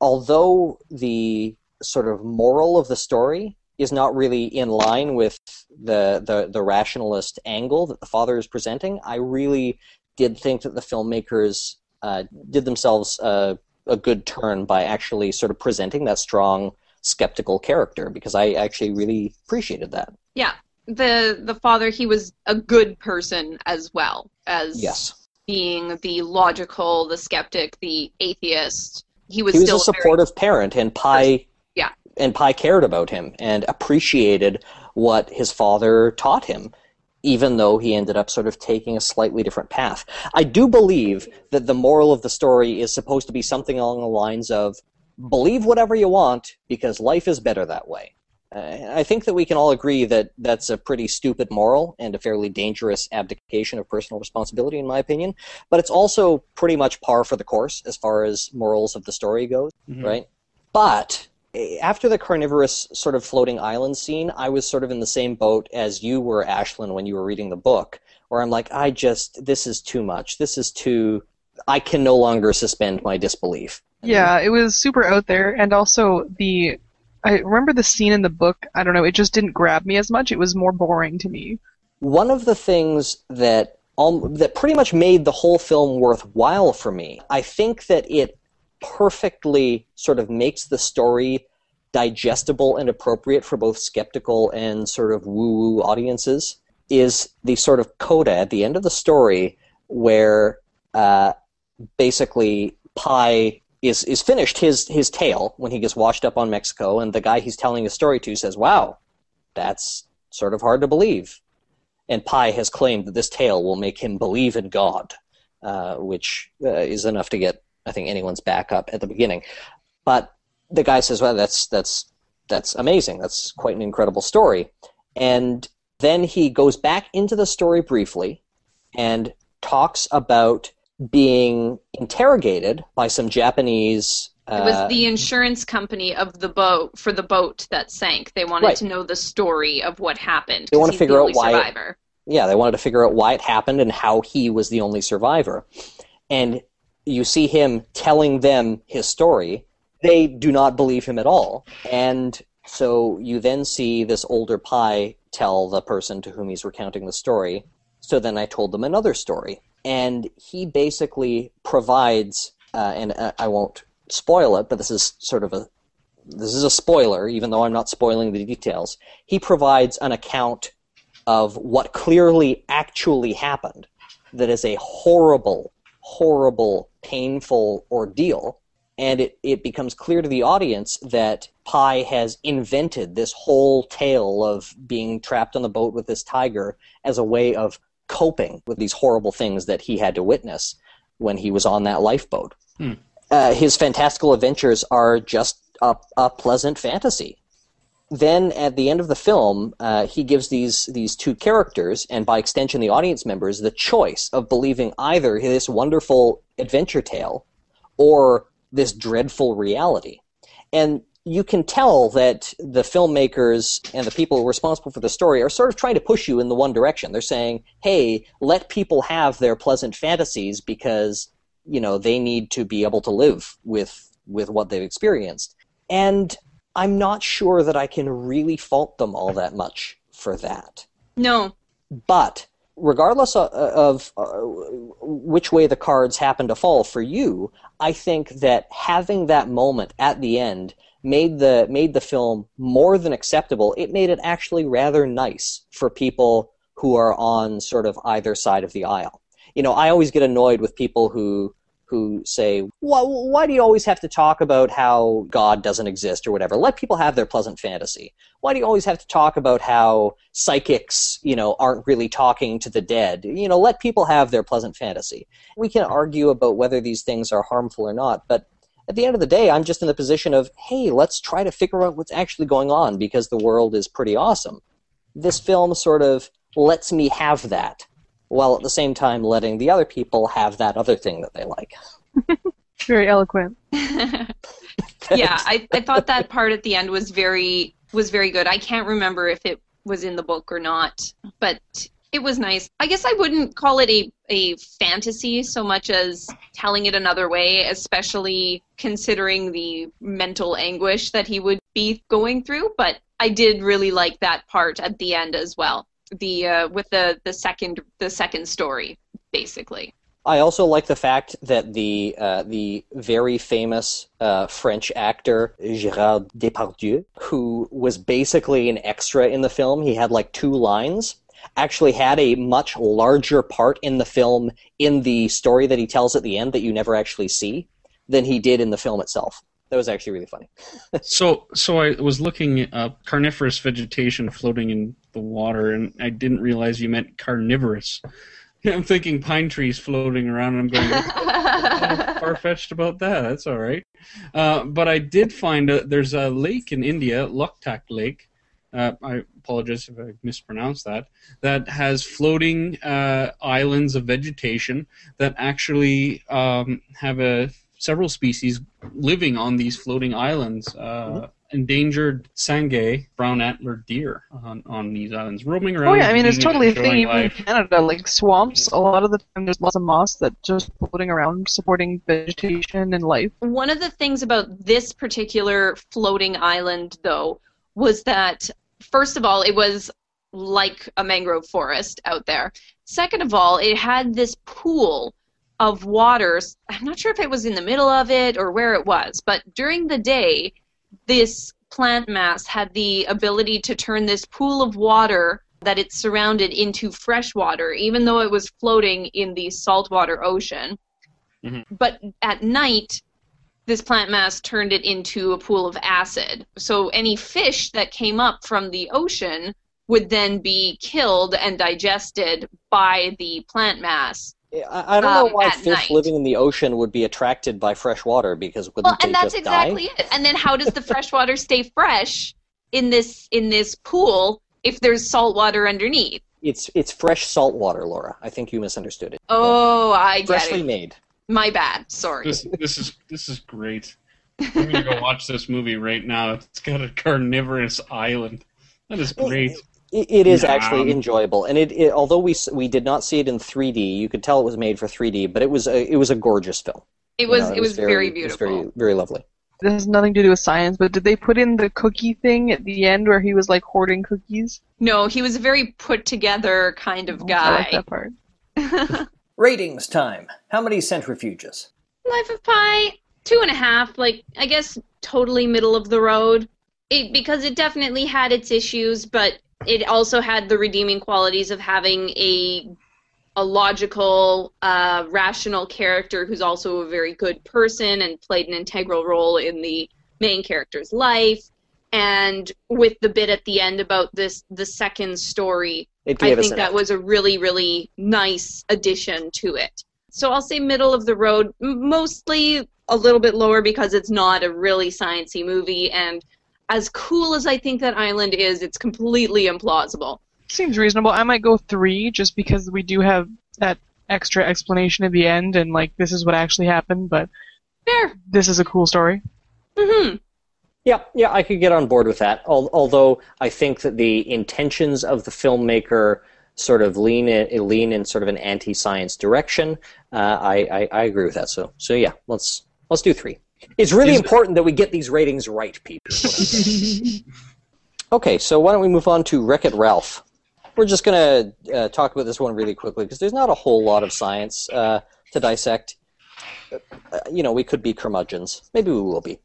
Although the sort of moral of the story is not really in line with the, the, the rationalist angle that the father is presenting, I really did think that the filmmakers uh, did themselves a good turn by actually sort of presenting that strong skeptical character because I actually really appreciated that. Yeah, the the father he was a good person as well as yes. being the logical, the skeptic, the atheist. He was, he was still a supportive parent, and Pi yeah, and Pi cared about him and appreciated what his father taught him, even though he ended up sort of taking a slightly different path. I do believe that the moral of the story is supposed to be something along the lines of believe whatever you want because life is better that way. I think that we can all agree that that's a pretty stupid moral and a fairly dangerous abdication of personal responsibility, in my opinion. But it's also pretty much par for the course as far as morals of the story goes, mm-hmm. right? But after the carnivorous sort of floating island scene, I was sort of in the same boat as you were, Ashlyn, when you were reading the book, where I'm like, I just, this is too much. This is too, I can no longer suspend my disbelief. Yeah, it was super out there, and also the I remember the scene in the book. I don't know. It just didn't grab me as much. It was more boring to me. One of the things that um, that pretty much made the whole film worthwhile for me, I think that it perfectly sort of makes the story digestible and appropriate for both skeptical and sort of woo-woo audiences. Is the sort of coda at the end of the story where uh, basically Pi is is finished his his tale when he gets washed up on Mexico, and the guy he's telling his story to says, "Wow, that's sort of hard to believe." And Pi has claimed that this tale will make him believe in God, uh, which uh, is enough to get I think anyone's back up at the beginning. But the guy says, "Well, that's that's that's amazing. That's quite an incredible story." And then he goes back into the story briefly and talks about being interrogated by some Japanese. Uh, it was the insurance company of the boat for the boat that sank. They wanted Right. to know the story of what happened. They wanna figure out why- Survivor. yeah, they wanted to figure out why it happened and how he was the only survivor. And you see him telling them his story. They do not believe him at all. And so you then see this older Pi tell the person to whom he's recounting the story. So then I told them another story. And he basically provides, uh, and uh, I won't spoil it, but this is sort of a this is a spoiler, even though I'm not spoiling the details. He provides an account of what clearly actually happened that is a horrible, horrible, painful ordeal. And it, it becomes clear to the audience that Pi has invented this whole tale of being trapped on the boat with this tiger as a way of coping with these horrible things that he had to witness when he was on that lifeboat. Hmm. Uh, his fantastical adventures are just a, a pleasant fantasy then at the end of the film, uh, he gives these these two characters, and by extension, the audience members, the choice of believing either this wonderful adventure tale or this dreadful reality. And you can tell that the filmmakers and the people responsible for the story are sort of trying to push you in the one direction. They're saying, "Hey, let people have their pleasant fantasies because you know they need to be able to live with with what they've experienced." And I'm not sure that I can really fault them all that much for that. No. But regardless of, of uh, which way the cards happen to fall for you, I think that having that moment at the end made the made the film more than acceptable. It made it actually rather nice for people who are on sort of either side of the aisle. You know, I always get annoyed with people who who say, why, why do you always have to talk about how God doesn't exist or whatever? Let people have their pleasant fantasy. Why do you always have to talk about how psychics, you know, aren't really talking to the dead? You know, let people have their pleasant fantasy. We can argue about whether these things are harmful or not, but at the end of the day, I'm just in the position of, hey, let's try to figure out what's actually going on because the world is pretty awesome. This film sort of lets me have that while at the same time letting the other people have that other thing that they like. Very eloquent. yeah, I, I thought that part at the end was very was very good. I can't remember if it was in the book or not, but it was nice. I guess I wouldn't call it a, a fantasy so much as telling it another way, especially considering the mental anguish that he would be going through. But I did really like that part at the end as well. The uh, with the, the second the second story, basically. I also like the fact that the uh, the very famous uh, French actor Gérard Depardieu, who was basically an extra in the film, he had like two lines, actually had a much larger part in the film in the story that he tells at the end that you never actually see than he did in the film itself. That was actually really funny. so, so I was looking up carnivorous vegetation floating in the water, and I didn't realize you meant carnivorous. I'm thinking pine trees floating around, and I'm going far fetched about that. That's all right. Uh, but I did find a, there's a lake in India, Loktak Lake. Uh, I apologize if I mispronounced that. That has floating uh, islands of vegetation that actually um, have a several species living on these floating islands. Uh, mm-hmm. Endangered sangay, brown antlered deer on, on these islands, roaming around. Oh yeah, I mean it's totally a thing even in Canada. Like swamps, a lot of the time there's lots of moss that just floating around, supporting vegetation and life. One of the things about this particular floating island, though, was that first of all, it was like a mangrove forest out there. Second of all, it had this pool of waters. I'm not sure if it was in the middle of it or where it was, but during the day, this plant mass had the ability to turn this pool of water that it surrounded into fresh water, even though it was floating in the saltwater ocean. Mm-hmm. But at night, this plant mass turned it into a pool of acid. So any fish that came up from the ocean would then be killed and digested by the plant mass. I, I don't um, know why fish night. living in the ocean would be attracted by fresh water because wouldn't well, and they that's just exactly die? it. And then how does the fresh water stay fresh in this in this pool if there's salt water underneath? It's it's fresh salt water, Laura. I think you misunderstood it. Oh, yeah. I get Freshly it. made. My bad. Sorry. This this is this is great. I'm gonna go watch this movie right now. It's got a carnivorous island. That is great. It, it is yeah. actually um, enjoyable, and it, it, although we we did not see it in 3D, you could tell it was made for 3D. But it was a, it was a gorgeous film. It was you know, it, it, was, was very, very beautiful. It was very very lovely. This has nothing to do with science, but did they put in the cookie thing at the end where he was like hoarding cookies? No, he was a very put together kind of guy. I like that part. Ratings time. How many centrifuges? Life of Pi, two and a half. Like I guess totally middle of the road. It because it definitely had its issues, but it also had the redeeming qualities of having a a logical, uh, rational character who's also a very good person and played an integral role in the main character's life. And with the bit at the end about this, the second story, I think that was a really, really nice addition to it. So I'll say middle of the road, mostly a little bit lower because it's not a really sciency movie and as cool as I think that island is, it's completely implausible. Seems reasonable. I might go three just because we do have that extra explanation at the end and like this is what actually happened, but fair. This is a cool story. Mm-hmm. Yeah, yeah, I could get on board with that. Although I think that the intentions of the filmmaker sort of lean in, lean in sort of an anti-science direction. Uh, I, I, I agree with that. So so yeah, let's let's do three. It's really Is important that we get these ratings right, people. okay, so why don't we move on to Wreck It Ralph? We're just going to uh, talk about this one really quickly because there's not a whole lot of science uh, to dissect. Uh, you know, we could be curmudgeons. Maybe we will be.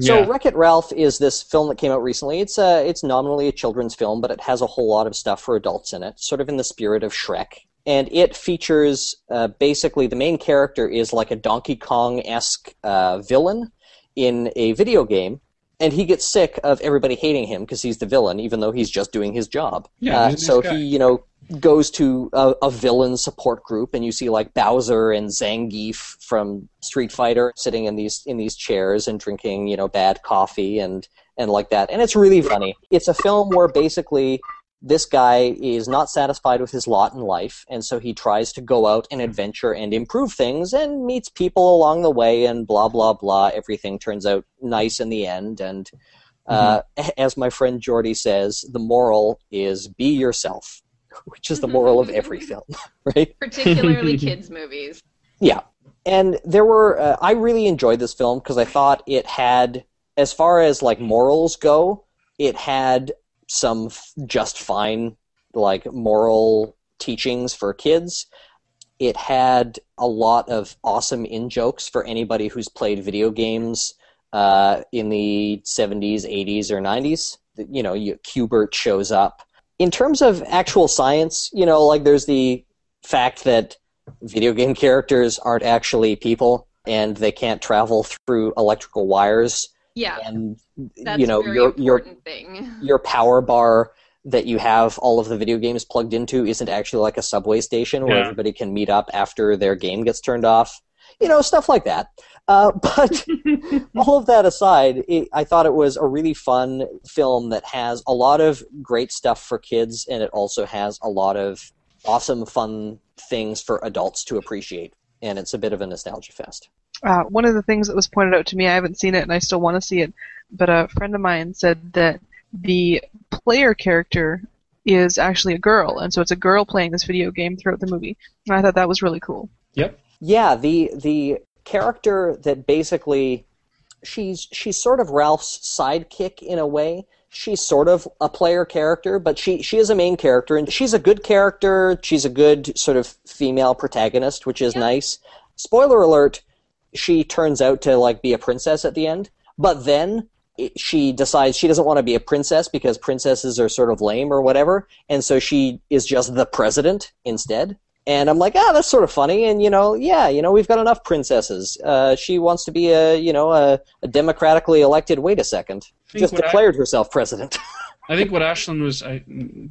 So, yeah. Wreck It Ralph is this film that came out recently. It's uh, it's nominally a children's film, but it has a whole lot of stuff for adults in it, sort of in the spirit of Shrek and it features uh, basically the main character is like a Donkey Kong esque uh, villain in a video game, and he gets sick of everybody hating him because he's the villain, even though he's just doing his job. Yeah, uh, so he, you know, goes to a, a, villain support group, and you see like Bowser and Zangief from Street Fighter sitting in these in these chairs and drinking, you know, bad coffee and and like that, and it's really funny. It's a film where basically this guy is not satisfied with his lot in life, and so he tries to go out and adventure and improve things and meets people along the way, and blah, blah, blah. Everything turns out nice in the end. And uh, as my friend Jordy says, the moral is be yourself, which is the moral of every film, right? Particularly kids' movies. Yeah. And there were, uh, I really enjoyed this film because I thought it had, as far as like morals go, it had some f- just fine like moral teachings for kids. It had a lot of awesome in jokes for anybody who's played video games uh, in the 70s, 80s, or 90s. You know, you, Q*bert shows up. In terms of actual science, you know, like there's the fact that video game characters aren't actually people and they can't travel through electrical wires Yeah, and that's you know very your your thing. your power bar that you have all of the video games plugged into isn't actually like a subway station where Yeah. everybody can meet up after their game gets turned off. You know, stuff like that. Uh, but all of that aside, it, I thought it was a really fun film that has a lot of great stuff for kids, and it also has a lot of awesome, fun things for adults to appreciate. And it's a bit of a nostalgia fest. Uh, one of the things that was pointed out to me, I haven't seen it and I still want to see it, but a friend of mine said that the player character is actually a girl, and so it's a girl playing this video game throughout the movie. And I thought that was really cool. Yep. Yeah, the the character that basically she's she's sort of Ralph's sidekick in a way. She's sort of a player character, but she she is a main character and she's a good character. She's a good sort of female protagonist, which is Yeah. nice. Spoiler alert, she turns out to like be a princess at the end, but then she decides she doesn't want to be a princess because princesses are sort of lame or whatever, and so she is just the president instead. And I'm like, ah, that's sort of funny. And you know, yeah, you know, we've got enough princesses. Uh, she wants to be a, you know, a, a democratically elected. Wait a second, just what I- declared herself president. I think what Ashlyn was, I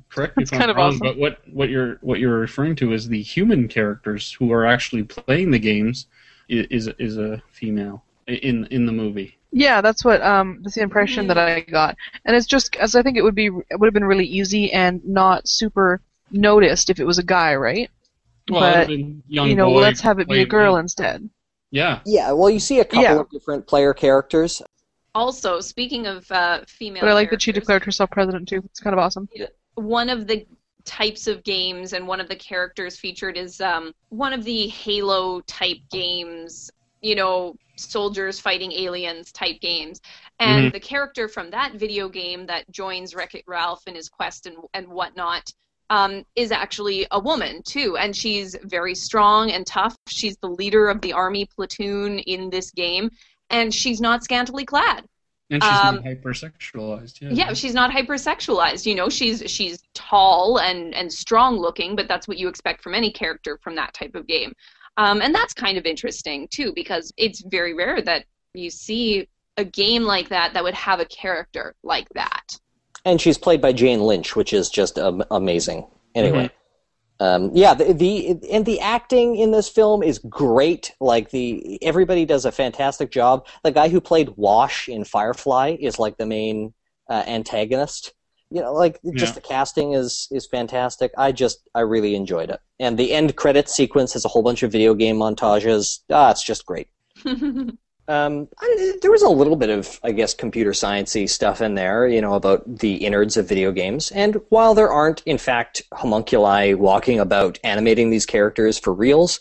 correct me if It's I'm kind of wrong, awesome. but what what you're what you're referring to is the human characters who are actually playing the games i- is is a female in in the movie. Yeah, that's what um that's the impression that I got, and it's just as I think it would be it would have been really easy and not super noticed if it was a guy, right? Well, But, it young you know, boy let's have it be a girl the- instead. Yeah, yeah, well, you see a couple Yeah. of different player characters. Also, speaking of uh, female, But I like that she declared herself president too. It's kind of awesome. one of the types of games and one of the characters featured is um, one of the Halo type games, you know, soldiers fighting aliens type games. And the character from that video game that joins Wreck It Ralph in his quest and, and whatnot um, is actually a woman, too. And she's very strong and tough. She's the leader of the army platoon in this game. And she's not scantily clad. And she's Um, not hypersexualized. Yeah, Yeah, she's not hypersexualized. You know, she's she's tall and and strong looking, but that's what you expect from any character from that type of game. Um, and that's kind of interesting too, because it's very rare that you see a game like that that would have a character like that. and she's played by Jane Lynch, which is just um, amazing. Anyway, um, yeah, the, the and the acting in this film is great. Like the everybody does a fantastic job. The guy who played Wash in Firefly is like the main uh, antagonist. You know, like just Yeah. the casting is is fantastic. I just I really enjoyed it, and the end credit sequence has a whole bunch of video game montages. Ah, it's just great. Um, I, there was a little bit of, I guess, computer sciencey stuff in there, you know, about the innards of video games. And while there aren't, in fact, homunculi walking about animating these characters for reals,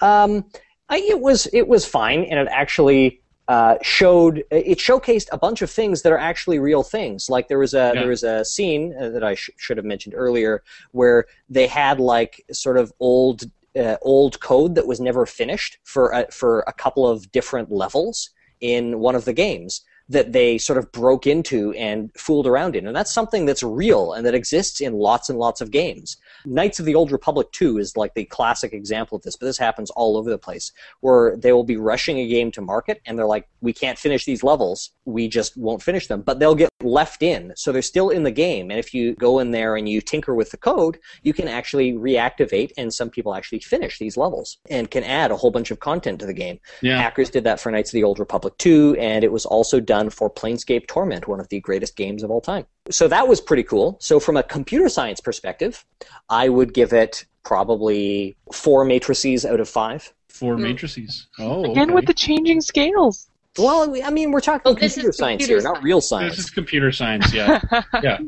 um, I, it was it was fine, and it actually uh, showed it showcased a bunch of things that are actually real things. Like there was a Yeah. there was a scene uh, that I sh- should have mentioned earlier where they had like sort of old uh, old code that was never finished for a, for a couple of different levels in one of the games that they sort of broke into and fooled around in. And that's something that's real and that exists in lots and lots of games. Knights of the Old Republic 2 is like the classic example of this, but this happens all over the place where they will be rushing a game to market and they're like, we can't finish these levels, we just won't finish them. But they'll get left in, so they're still in the game. And if you go in there and you tinker with the code, you can actually reactivate, and some people actually finish these levels and can add a whole bunch of content to the game. yeah. Hackers did that for Knights of the Old Republic 2, and it was also done done for Planescape Torment, one of the greatest games of all time. So that was pretty cool. So from a computer science perspective, I would give it probably four matrices out of five. Four Mm. matrices. Oh, Again okay. with the changing scales. Well, I mean, we're talking Well, computer science computer here, not real science. real This science. is computer science. Yeah. Yeah.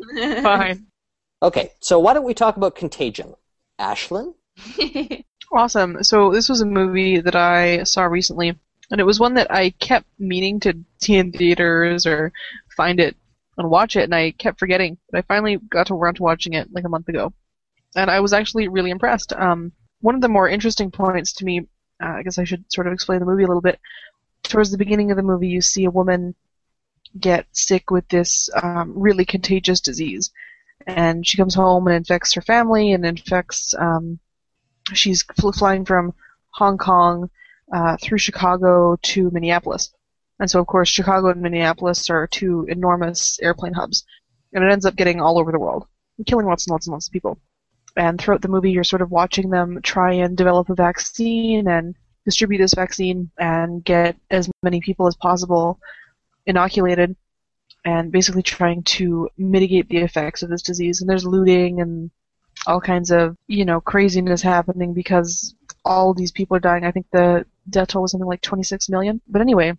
Fine. Okay, so why don't we talk about Contagion? Ashlyn? Awesome. So this was a movie that I saw recently, and it was one that I kept meaning to see in theaters or find it and watch it, and I kept forgetting. But I finally got around to watching it like a month ago, and I was actually really impressed. Um, one of the more interesting points to me, uh, I guess I should sort of explain the movie a little bit. Towards the beginning of the movie, you see a woman get sick with this um, really contagious disease, and she comes home and infects her family and infects. Um, she's fl- flying from Hong Kong uh, through Chicago to Minneapolis. And so, of course, Chicago and Minneapolis are two enormous airplane hubs. And it ends up getting all over the world, killing lots and lots and lots of people. And throughout the movie, you're sort of watching them try and develop a vaccine and distribute this vaccine and get as many people as possible inoculated and basically trying to mitigate the effects of this disease. And there's looting and all kinds of you know craziness happening because all these people are dying. I think the death toll was something like 26 million. But anyway,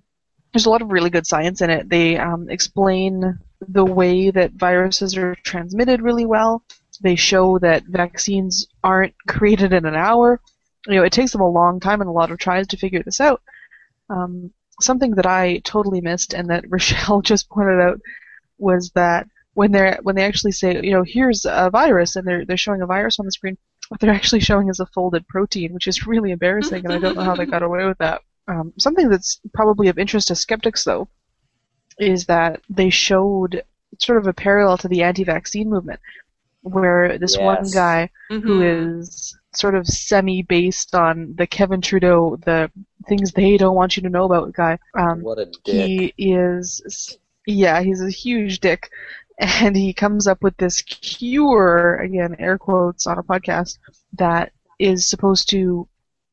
there's a lot of really good science in it. They um, explain the way that viruses are transmitted really well. They show that vaccines aren't created in an hour. You know, it takes them a long time and a lot of tries to figure this out. Um, something that I totally missed and that Rochelle just pointed out was that when they're when they actually say, you know, here's a virus and they're they're showing a virus on the screen, what they're actually showing is a folded protein, which is really embarrassing, and I don't know how they got away with that. Um, something that's probably of interest to skeptics, though, is that they showed sort of a parallel to the anti-vaccine movement, where this one guy who Mhm. is sort of semi-based on the Kevin Trudeau, the things they don't want you to know about guy. Um, What a dick. he is, yeah, he's a huge dick, and he comes up with this cure again, air quotes on a podcast that is supposed to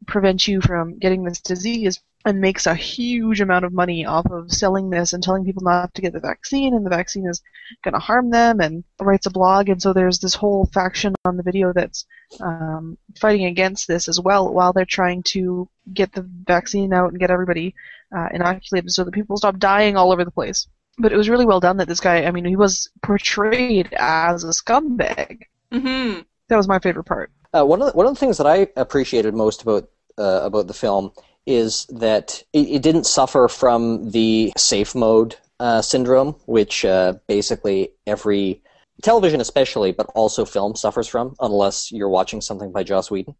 prevent you from getting this disease and makes a huge amount of money off of selling this and telling people not to get the vaccine and the vaccine is going to harm them and writes a blog. And so there's this whole faction on the video that's um, fighting against this as well while they're trying to get the vaccine out and get everybody uh, inoculated so that people stop dying all over the place but it was really well done that this guy i mean he was portrayed as a scumbag Mhm. that was my favorite part Uh, one of the, one of the things that I appreciated most about uh, about the film is that it, it didn't suffer from the safe mode uh, syndrome, which uh, basically every television, especially, but also film, suffers from, unless you're watching something by Joss Whedon,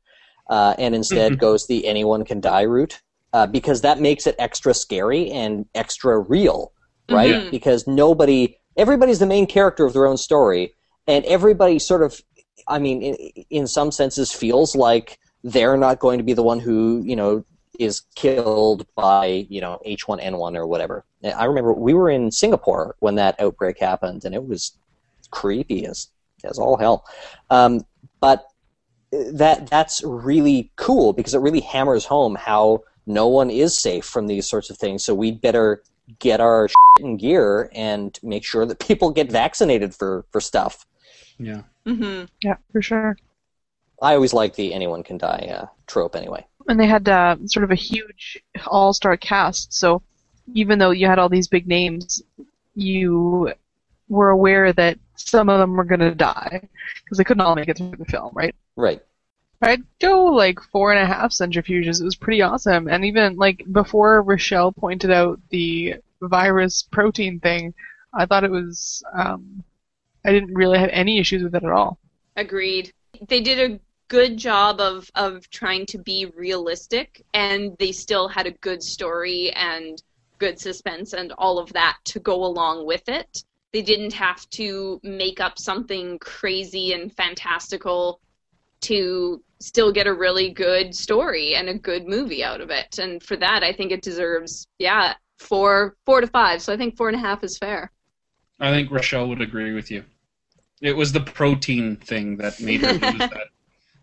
uh, and instead Mhm. goes the anyone can die route, uh, because that makes it extra scary and extra real, right? Mhm. Because nobody, everybody's the main character of their own story, and everybody sort of I mean, in, in some senses, feels like they're not going to be the one who, you know, is killed by, you know, H1N1 or whatever. I remember we were in Singapore when that outbreak happened, and it was creepy as as all hell. Um, but that that's really cool because it really hammers home how no one is safe from these sorts of things. So we'd better get our shit in gear and make sure that people get vaccinated for for stuff. Yeah. Mm-hmm. yeah for sure I always like the anyone can die uh, trope anyway. and they had uh, sort of a huge all-star cast. So even though you had all these big names, you were aware that some of them were going to die because they couldn't all make it through the film, right? Right. I'd go like four and a half centrifuges. It was pretty awesome. And even like before Rochelle pointed out the virus protein thing, I thought it was. Um, I didn't really have any issues with it at all. Agreed. They did a good job of of trying to be realistic, and they still had a good story and good suspense and all of that to go along with it. They didn't have to make up something crazy and fantastical to still get a really good story and a good movie out of it. And for that, I think it deserves, yeah, four, four to five. So I think four and a half is fair. I think Rochelle would agree with you. It was the protein thing that made her lose that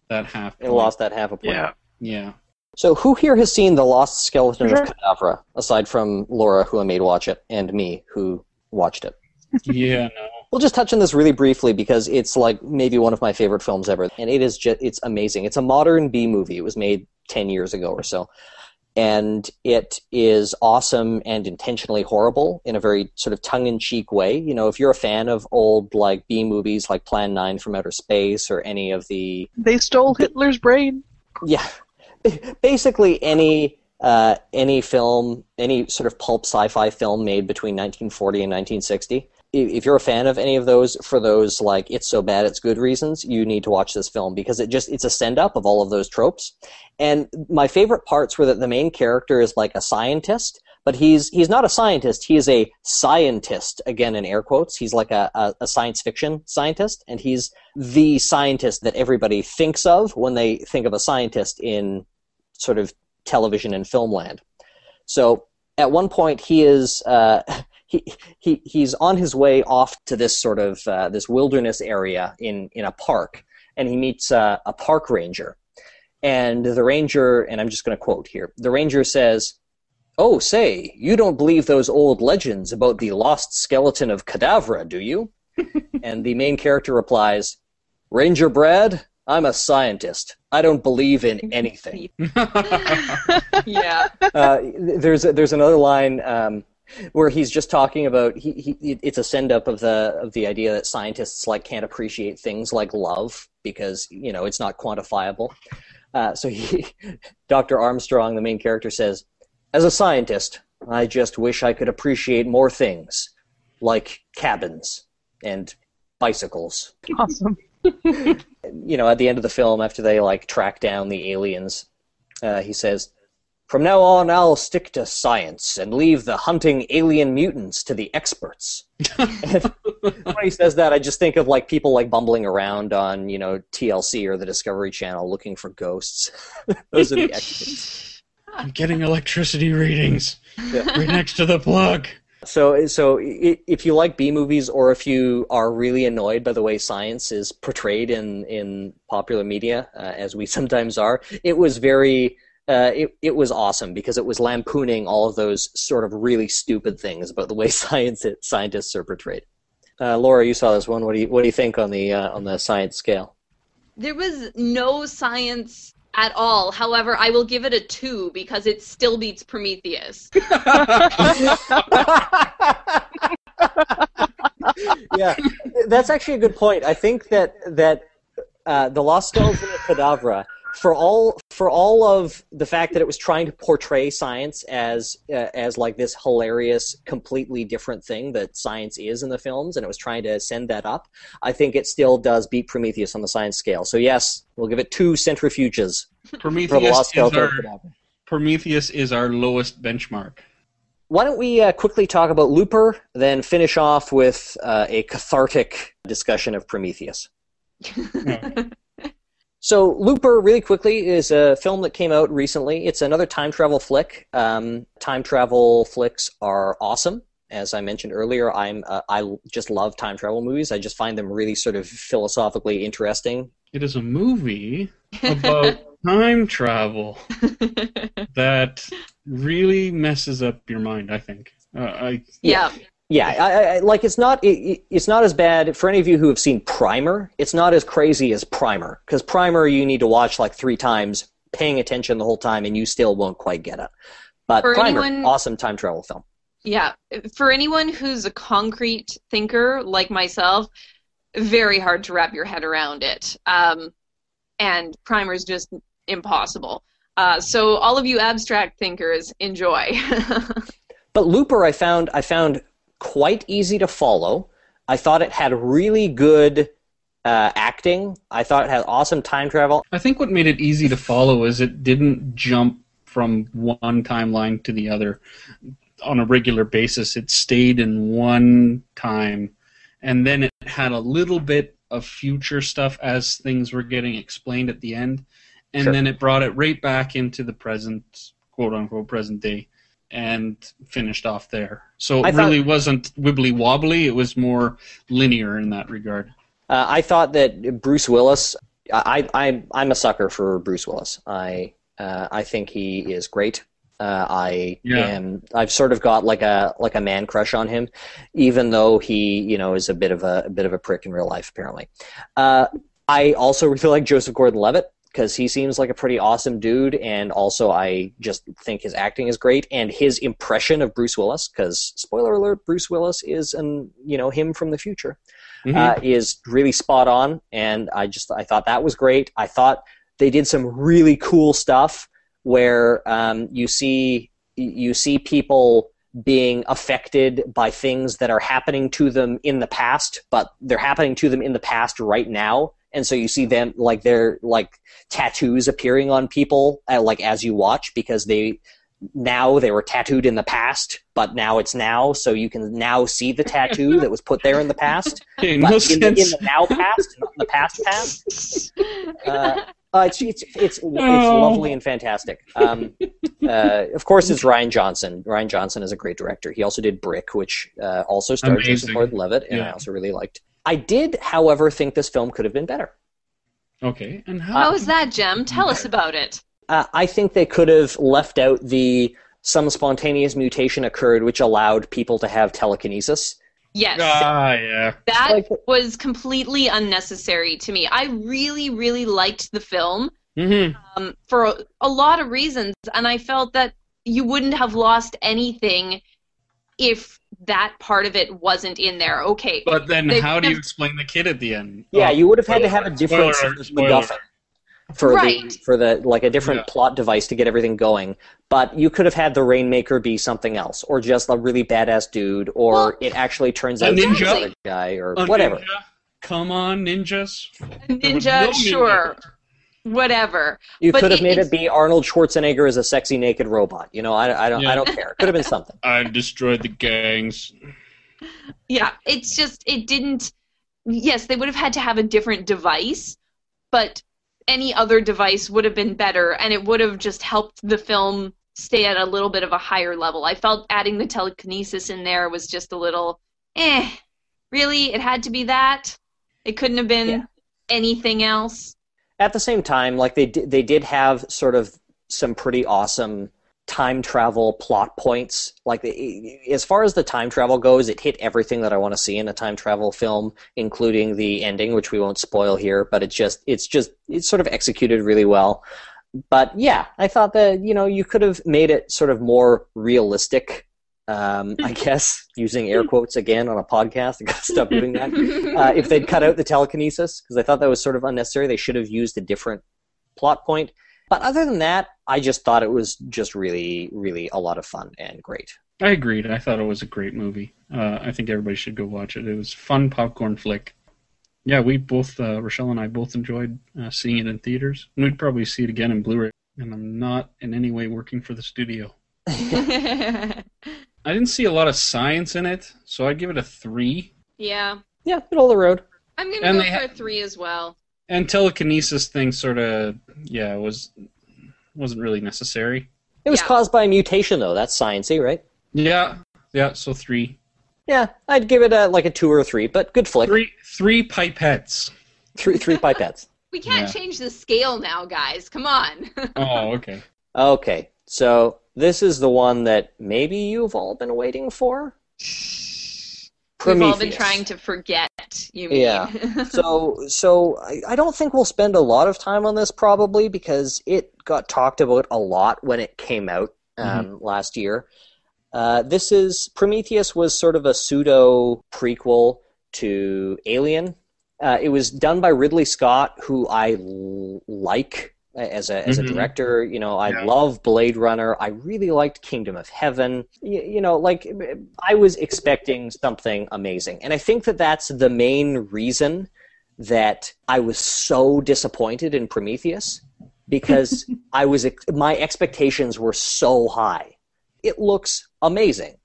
that half. It lost that half a point. Yeah. Yeah. So, who here has seen The Lost Skeleton For of mm-hmm. Cadavra, aside from Laura, who I made watch it, and me, who watched it? Yeah, no. We'll just touch on this really briefly because it's like maybe one of my favorite films ever, and it is just it's amazing. It's a modern B movie. It was made ten years ago or so, and it is awesome and intentionally horrible in a very sort of tongue-in-cheek way. You know, if you're a fan of old like B movies like Plan Nine from Outer Space or any of the They stole Hitler's brain. yeah, basically any uh, any film, any sort of pulp sci-fi film made between 1940 and 1960. If you're a fan of any of those, for those like it's so bad it's good reasons, you need to watch this film because it just it's a send up of all of those tropes. And my favorite parts were that the main character is like a scientist, but he's he's not a scientist. He is a scientist. Again, in air quotes, he's like a, a, a science fiction scientist, and he's the scientist that everybody thinks of when they think of a scientist in sort of television and film land. So at one point, he is uh, he, he he's on his way off to this sort of uh, this wilderness area in in a park, and he meets uh, a park ranger. And the ranger, and I'm just going to quote here. The ranger says, "Oh, say, you don't believe those old legends about the lost skeleton of Cadavra, do you?" and the main character replies, "Ranger Brad, I'm a scientist. I don't believe in anything." yeah. uh, there's there's another line um, where he's just talking about he, he it's a send up of the of the idea that scientists like can't appreciate things like love because you know it's not quantifiable. Uh, so he, Dr. Armstrong, the main character, says, "As a scientist, I just wish I could appreciate more things, like cabins and bicycles." Awesome. you know, at the end of the film, after they like track down the aliens, uh, he says, "From now on, I'll stick to science and leave the hunting alien mutants to the experts." when he says that, I just think of like people like bumbling around on you know TLC or the Discovery Channel looking for ghosts. Those are the experts. I'm getting electricity readings Yeah. right next to the plug. So, so if you like B movies, or if you are really annoyed by the way science is portrayed in in popular media, uh, as we sometimes are, it was very. Uh, it it was awesome because it was lampooning all of those sort of really stupid things about the way science scientists are portrayed. Uh, Laura, you saw this one. What do you what do you think on the uh, on the science scale? There was no science at all. However, I will give it a two because it still beats Prometheus. yeah, that's actually a good point. I think that that uh, the Lost Skeleton of Cadavra, for all for all of the fact that it was trying to portray science as uh, as like this hilarious, completely different thing that science is in the films, and it was trying to send that up. I think it still does beat Prometheus on the science scale. So yes, we'll give it two centrifuges Prometheus Lost is our. Prometheus is our lowest benchmark. Why don't we uh, quickly talk about Looper, then finish off with uh, a cathartic discussion of Prometheus. So, Looper, really quickly, is a film that came out recently. It's another time travel flick. Um, time travel flicks are awesome. As I mentioned earlier, I'm uh, I just love time travel movies. I just find them really sort of philosophically interesting. It is a movie about time travel that really messes up your mind. I think. Uh, I yeah. Yeah, I, I, like it's not it, it's not as bad for any of you who have seen Primer. It's not as crazy as Primer because Primer you need to watch like three times, paying attention the whole time, and you still won't quite get it. But For Primer, anyone- awesome time travel film. Yeah, for anyone who's a concrete thinker like myself, very hard to wrap your head around it. Um, and is just impossible. Uh, so all of you abstract thinkers, enjoy. But Looper, I found I found quite easy to follow. I thought it had really good uh, acting. I thought it had awesome time travel. I think what made it easy to follow is it didn't jump from one timeline to the other on a regular basis. It stayed in one time, and then it had a little bit of future stuff as things were getting explained at the end, and Sure. then it brought it right back into the present, quote unquote, present day, and finished off there. So it thought- really wasn't wibbly wobbly. It was more linear in that regard. Uh, I thought that Bruce Willis. I, I I'm a sucker for Bruce Willis. I Uh, I think he is great. Uh, I Yeah. am. I've sort of got like a like a man crush on him, even though he you know is a bit of a, a bit of a prick in real life apparently. Uh, I also really like Joseph Gordon-Levitt because he seems like a pretty awesome dude, and also I just think his acting is great, and his impression of Bruce Willis. Because spoiler alert, Bruce Willis is an you know him from the future Mhm. uh, is really spot on, and I just I thought that was great. I thought they did some really cool stuff where um, you see you see people being affected by things that are happening to them in the past, but they're happening to them in the past right now. And so you see them like they're like tattoos appearing on people uh, like as you watch because they now they were tattooed in the past, but now it's now, so you can now see the tattoo that was put there in the past Okay, but no in, the, in the now past, not in the past past. Uh, uh, it's it's it's, it's Oh. lovely and fantastic. Um, uh, of course, it's Rian Johnson. Rian Johnson is a great director. He also did Brick, which uh, also starred Joseph Amazing. Gordon-Levitt, and I also really liked. I did, however, think this film could have been better. Okay, and how? How is that, Gem? Tell us about it. Uh, I think they could have left out the some spontaneous mutation occurred, which allowed people to have telekinesis. Yes. Ah, yeah. That Like- was completely unnecessary to me. I really, really liked the film Mm-hmm. um, for a, a lot of reasons, and I felt that you wouldn't have lost anything if that part of it wasn't in there. Okay. But then, They how do you explain the kid at the end? Yeah, Oh, you would have had to have a different spoiler sort of alert, spoiler MacGuffin for Right. the for the like a different Yeah. plot device to get everything going. But you could have had the Rainmaker be something else, or just a really badass dude, or Well, it actually turns a out to be ninja? another guy, or A whatever. ninja? Come on, ninjas. ninja, was no ninja. Sure. Whatever. You But could have it- made it be Arnold Schwarzenegger as a sexy naked robot. You know, I, I don't I Yeah. don't care. Could have been something. I destroyed the gangs. Yeah, it's just it didn't. Yes, they would have had to have a different device, but any other device would have been better, and it would have just helped the film stay at a little bit of a higher level. I felt adding the telekinesis in there was just a little, eh. Really, it had to be that. It couldn't have been Yeah. anything else. At the same time, like they did, they did have sort of some pretty awesome time travel plot points. Like as far as the time travel goes, it hit everything that I want to see in a time travel film, including the ending, which we won't spoil here. But it's just it's just it's sort of executed really well. But yeah, I thought that you know you could have made it sort of more realistic. Um, I guess using air quotes again on a podcast. I gotta stop doing that uh, if they'd cut out the telekinesis because I thought that was sort of unnecessary. They should have used a different plot point. But other than that, I just thought it was just really, really a lot of fun and great. I agreed. I thought it was a great movie. Uh, I think everybody should go watch it. It was fun popcorn flick. Yeah, we both, uh, Rochelle and I, both enjoyed uh, seeing it in theaters. And we'd probably see it again in Blu-ray. And I'm not in any way working for the studio. I didn't see a lot of science in it, so I'd give it a three. yeah, Yeah, middle of the road. I'm gonna And go for ha- a three as well. And telekinesis thing sort of, yeah, was wasn't really necessary. It was Yeah. caused by a mutation, though. That's sciencey, right? Yeah, yeah. So three, Yeah, I'd give it a like a two or a three, but good flick. three, three pipettes. Three, three pipettes. We can't Yeah. change the scale now, guys. Come on. Oh, okay. Okay, so this is the one that maybe you've all been waiting for. Prometheus. We've all been trying to forget. You mean? Yeah. so so I, I don't think we'll spend a lot of time on this probably because it got talked about a lot when it came out um, last year. Uh, this is Prometheus was sort of a pseudo prequel to Alien. Uh, it was done by Ridley Scott, who I l- like as a as a Mhm. director. You know, I Yeah. love Blade Runner. I really liked Kingdom of Heaven. You, you know, like I was expecting something amazing, and I think that that's the main reason that I was so disappointed in Prometheus because I was my expectations were so high. It looks amazing.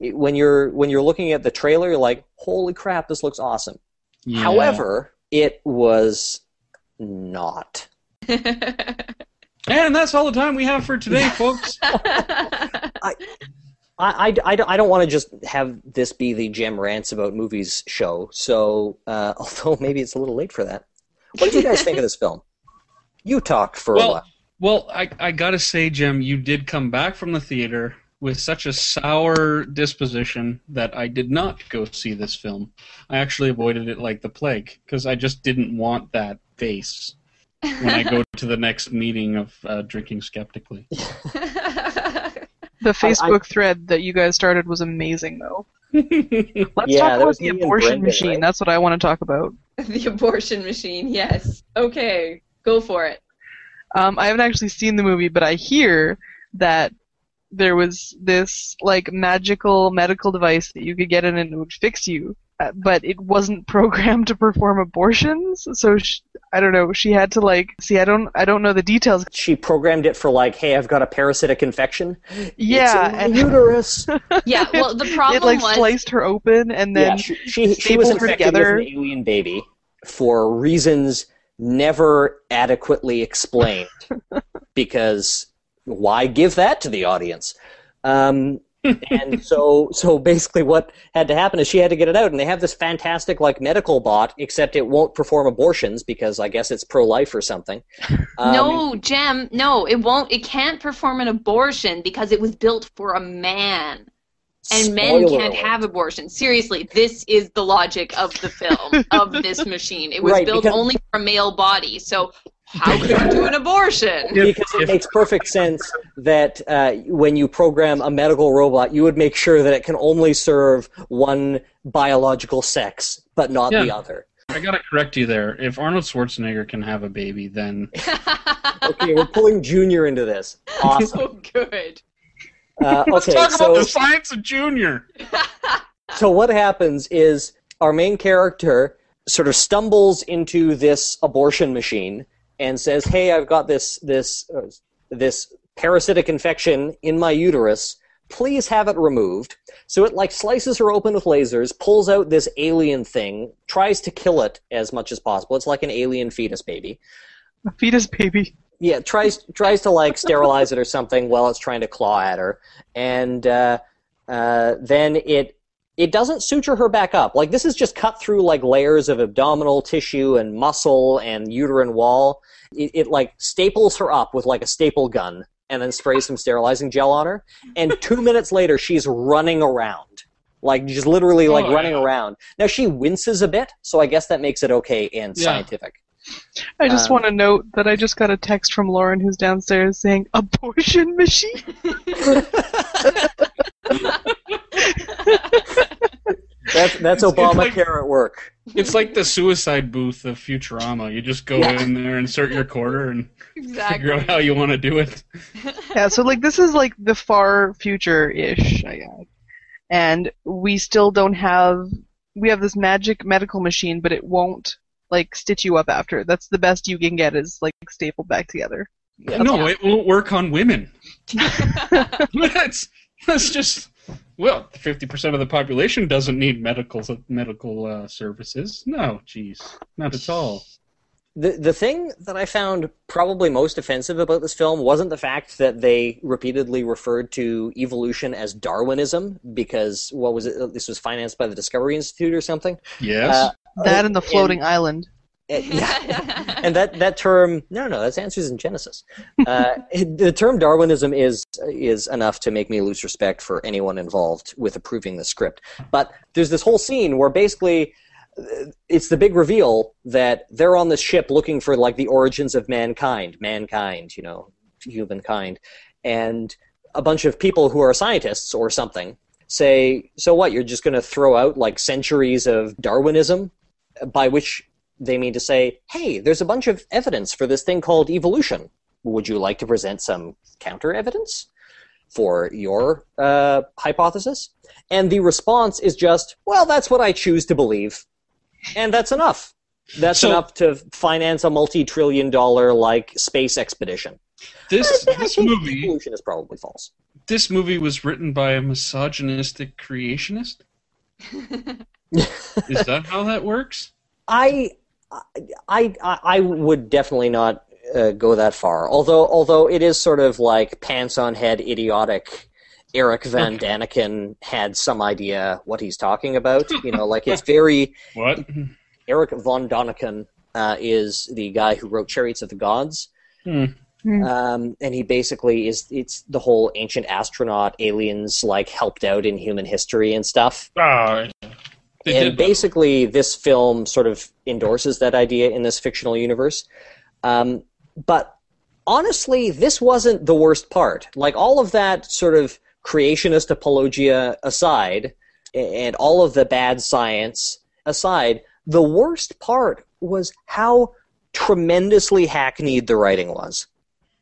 It- when you're when you're looking at the trailer, you're like, "Holy crap, this looks awesome." Yeah. However, it was not. and that's all the time we have for today, folks. I, I, I, don't- I don't want to just have this be the Gem Rants About Movies show, so uh, although maybe it's a little late for that. What did you guys think of this film? You talk for a while. Well, I, I gotta say, Gem, you did come back from the theater with such a sour disposition that I did not go see this film. I actually avoided it like the plague because I just didn't want that face when I go to the next meeting of uh, drinking skeptically. The Facebook thread that you guys started was amazing, though. Let's Yeah, talk about the abortion Brendan, machine. right? That's what I want to talk about. the abortion machine, yes. Okay, go for it. Um, I haven't actually seen the movie, but I hear that there was this like magical medical device that you could get in and it would fix you, but it wasn't programmed to perform abortions. So sh I don't know. She had to like see. I don't. I don't know the details. She programmed it for like, hey, I've got a parasitic infection. Yeah, it's in my and uterus. Yeah, well, the problem it like was sliced her open, and then yeah, she, she, she was her infected together. with an alien baby for reasons never adequately explained. because why give that to the audience? Um, and so, so basically, what had to happen is she had to get it out, and they have this fantastic like medical bot, except it won't perform abortions because I guess it's pro-life or something. Um, no, Gem, no, it won't. It can't perform an abortion because it was built for a man, and men can't have abortions. Seriously, this is the logic of the film of this machine. It was Right, built because- only for a male body, so how could you do an abortion? because it makes perfect sense that uh, when you program a medical robot, you would make sure that it can only serve one biological sex, but not the other. I gotta correct you there. If Arnold Schwarzenegger can have a baby, then Okay, we're pulling Junior into this. Awesome. so good. Uh, let's okay, talk so about the science of Junior. so what happens is our main character sort of stumbles into this abortion machine and says, "Hey, I've got this this uh, this parasitic infection in my uterus. Please have it removed." So it like slices her open with lasers, pulls out this alien thing, tries to kill it as much as possible. It's like an alien fetus baby. a fetus baby. Yeah, tries tries to like sterilize it or something while it's trying to claw at her, and uh, uh, then it it doesn't suture her back up. Like this is just cut through like layers of abdominal tissue and muscle and uterine wall. It, it like staples her up with like a staple gun and then sprays some sterilizing gel on her. And two minutes later, she's running around. Like just literally like Oh, running yeah. around. Now she winces a bit, so I guess that makes it okay and Yeah. scientific. I just Um, want to note that I just got a text from Lauren who's downstairs saying abortion machine. That's that's It's- it's Obamacare like- at work. It's like the suicide booth of Futurama. You just go Yeah. in there, insert your quarter, and Exactly. figure out how you want to do it. Yeah, so like this is like the far future ish, I guess. And we still don't have we have this magic medical machine, but it won't like stitch you up after. That's the best you can get is like stapled back together. Yeah. no, it won't work on women. that's that's just well, fifty percent of the population doesn't need medical medical uh, services. No, jeez, not at all. The the thing that I found probably most offensive about this film wasn't the fact that they repeatedly referred to evolution as Darwinism because what was it? This was financed by the Discovery Institute or something. Yes. Uh, That and the and- floating island. Uh, yeah. and that, that term no no that's answers in genesis uh, the term darwinism is is enough to make me lose respect for anyone involved with approving the script but there's this whole scene where basically uh, it's the big reveal that they're on this ship looking for like the origins of mankind mankind you know humankind and a bunch of people who are scientists or something say so what you're just going to throw out like centuries of darwinism by which they mean to say, hey, there's a bunch of evidence for this thing called evolution. Would you like to present some counter evidence for your uh, hypothesis? And the response is just, well, that's what I choose to believe. And that's enough. That's So- enough to finance a multi trillion dollar like space expedition. this I this think movie evolution is probably false. this movie was written by a misogynistic creationist. Is that how that works? I, I, I, I would definitely not uh, go that far. Although, although it is sort of like pants on head, idiotic. Eric Van Okay. Daniken had some idea what he's talking about. You know, like it's very What? Eric Von Daniken uh, is the guy who wrote Chariots of the Gods. Hmm. Hmm. Um, and he basically is it's the whole ancient astronaut aliens like helped out in human history and stuff. Ah, they and basically, this film sort of endorses that idea in this fictional universe. Um, but honestly, this wasn't the worst part. Like all of that sort of creationist apologia aside, and all of the bad science aside, the worst part was how tremendously hackneyed the writing was.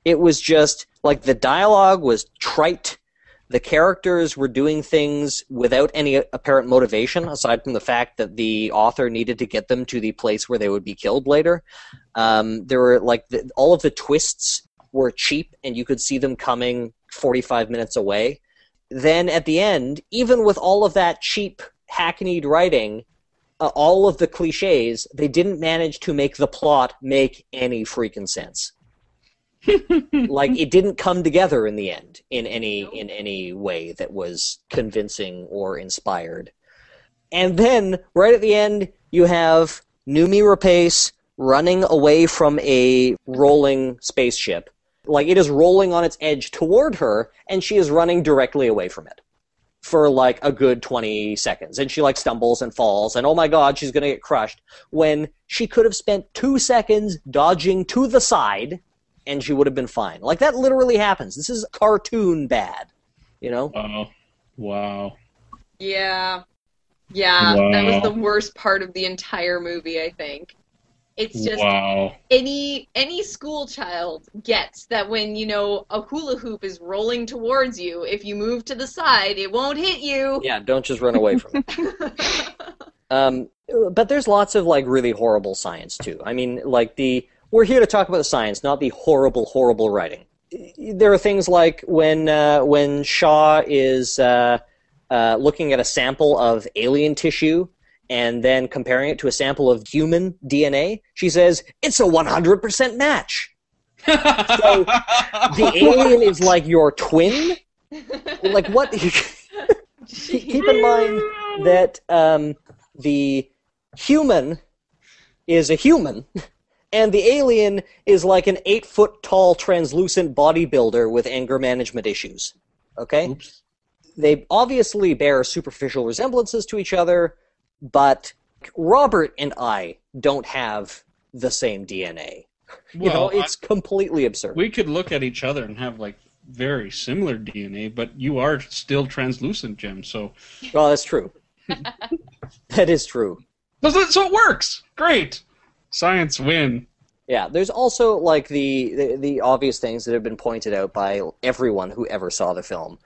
It was just like the dialogue was trite. The characters were doing things without any apparent motivation, aside from the fact that the author needed to get them to the place where they would be killed later. Um, there were like the, all of the twists were cheap, and you could see them coming 45 minutes away. Then at the end, even with all of that cheap, hackneyed writing, uh, all of the cliches, they didn't manage to make the plot make any freaking sense. like it didn't come together in the end in any in any way that was convincing or inspired. And then right at the end, you have Noomi Rapace running away from a rolling spaceship. Like it is rolling on its edge toward her, and she is running directly away from it for like a good 20 seconds and she like stumbles and falls and oh my god she's going to get crushed when she could have spent 2 seconds dodging to the side and she would have been fine like that literally happens this is cartoon bad you know Wow. Wow. Yeah. Yeah, that was the worst part of the entire movie, I think. It's just wow. any any school child gets that when, you know, a hula hoop is rolling towards you, if you move to the side, it won't hit you. yeah don't just run away from it Um, but there's lots of like really horrible science too. I mean, like the we're here to talk about the science, not the horrible, horrible writing. There are things like when uh, when Shaw is uh, uh, looking at a sample of alien tissue and then comparing it to a sample of human DNA. She says it's a 100% match. So the alien is like your twin. Like what? keep in mind that um, the human is a human, and the alien is like an eight foot tall translucent bodybuilder with anger management issues. Okay? Oops. They obviously bear superficial resemblances to each other, but Robert and I don't have the same DNA. You know, Well, it's completely absurd. we could look at each other and have like very similar DNA, but you are still translucent, Gem. So Well, that's true. that is true. so it works. Great. Science win. Yeah, there's also like the, the the obvious things that have been pointed out by everyone who ever saw the film.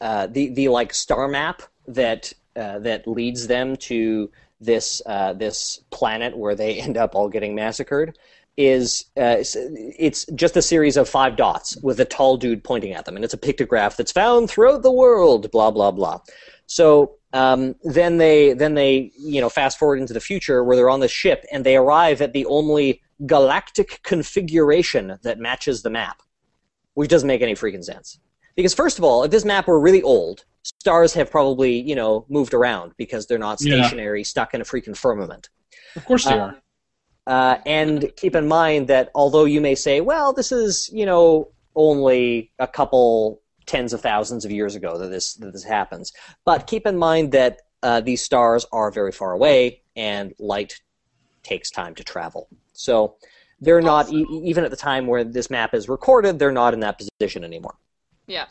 Uh, the the like star map that uh, that leads them to this uh, this planet where they end up all getting massacred is uh, it's, it's just a series of five dots with a tall dude pointing at them, and it's a pictograph that's found throughout the world. Blah blah blah. So um, then they then they you know fast forward into the future where they're on the ship and they arrive at the only galactic configuration that matches the map, which doesn't make any freaking sense. Because first of all, if this map were really old, stars have probably you know moved around because they're not Yeah. stationary, stuck in a freaking firmament. Of course they Uh, are. Uh, and keep in mind that although you may say, well, this is, you know, only a couple tens of thousands of years ago that this, that this happens, but keep in mind that uh, these stars are very far away and light takes time to travel. So they're not, e- even at the time where this map is recorded, they're not in that position anymore. Yeah.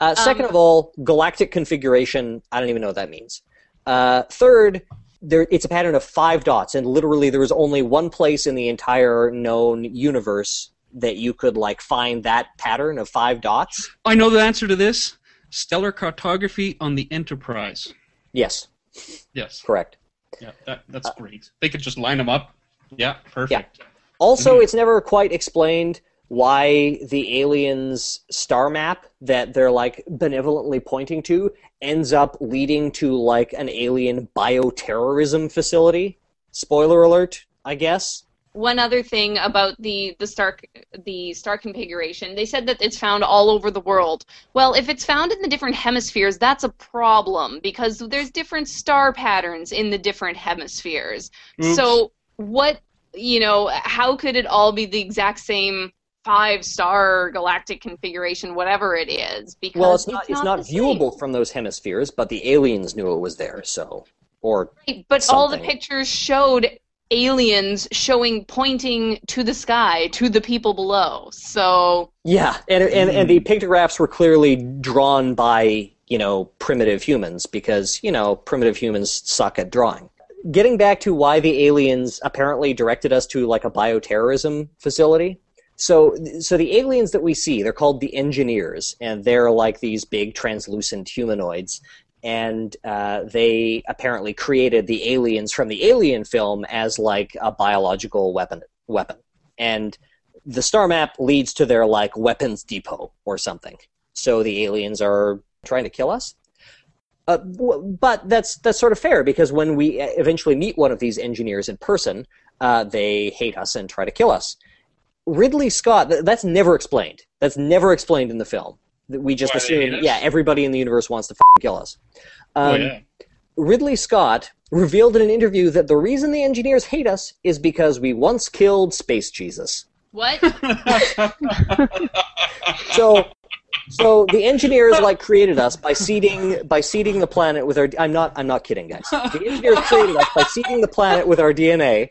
Uh, second Um, of all, galactic configuration, I don't even know what that means. Uh, third, there, it's a pattern of five dots, and literally there is only one place in the entire known universe that you could like find that pattern of five dots. I know the answer to this. Stellar cartography on the Enterprise. Yes, Yes. correct. Yeah, that, that's great. They could just line them up. Yeah, perfect. Yeah. Also, Mhm. it's never quite explained why the aliens' star map that they're like benevolently pointing to ends up leading to like an alien bioterrorism facility. Spoiler alert, I guess. One other thing about the the star the star configuration, they said that it's found all over the world. Well, if it's found in the different hemispheres, that's a problem because there's different star patterns in the different hemispheres. Oops. So what you know, how could it all be the exact same five star galactic configuration, whatever it is. Because Well, it's not it's the not same. viewable from those hemispheres, but the aliens knew it was there. So, or Right, But all the pictures showed aliens showing pointing to the sky to the people below. So yeah, and and and the hmm. pictographs were clearly drawn by you know primitive humans because you know primitive humans suck at drawing. Getting back to why the aliens apparently directed us to like a bioterrorism facility. So, so the aliens that we see, they're called the engineers, and they're like these big translucent humanoids. And uh, they apparently created the aliens from the Alien film as like a biological weapon. Weapon, and the star map leads to their like weapons depot or something. So the aliens are trying to kill us. Uh, but that's that's sort of fair because when we eventually meet one of these engineers in person, uh, they hate us and try to kill us. Ridley Scott, th- that's never explained. That's never explained in the film. That We just Why they hate assume, yeah, everybody in the universe wants to f- kill us. oh Um, yeah. Ridley Scott revealed in an interview that the reason the engineers hate us is because we once killed Space Jesus. what? So, so the engineers like created us by seeding by seeding the planet with our. I'm not. I'm not kidding, guys. The engineers created us by seeding the planet with our DNA,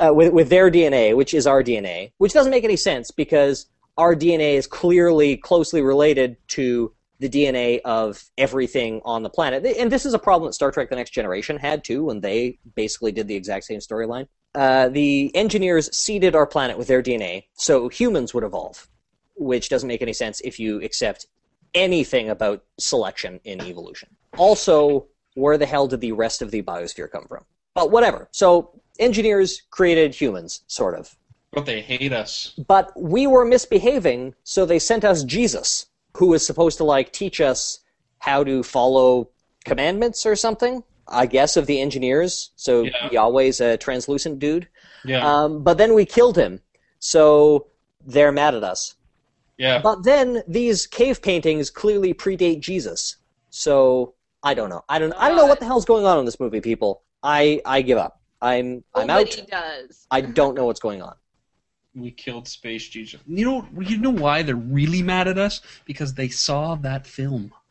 uh, with with their DNA, which is our DNA, which doesn't make any sense because our DNA is clearly closely related to the DNA of everything on the planet. And this is a problem that Star Trek: The Next Generation had too, when they basically did the exact same storyline. Uh, the engineers seeded our planet with their DNA, so humans would evolve which doesn't make any sense if you accept anything about selection in evolution. Also, where the hell did the rest of the biosphere come from? But whatever. So, engineers created humans, sort of. But they hate us. But we were misbehaving, so they sent us Jesus, who was supposed to, like, teach us how to follow commandments or something, I guess, of the engineers. So, Yeah. Yahweh's a translucent dude. Yeah. Um, but then we killed him, so they're mad at us. yeah. But then these cave paintings clearly predate Jesus. So I don't know. I don't. I don't know what the hell's going on in this movie, people. I I give up. I'm I'm Nobody out. does. I don't know what's going on. We killed Space Jesus. You know, you know why they're really mad at us? Because they saw that film.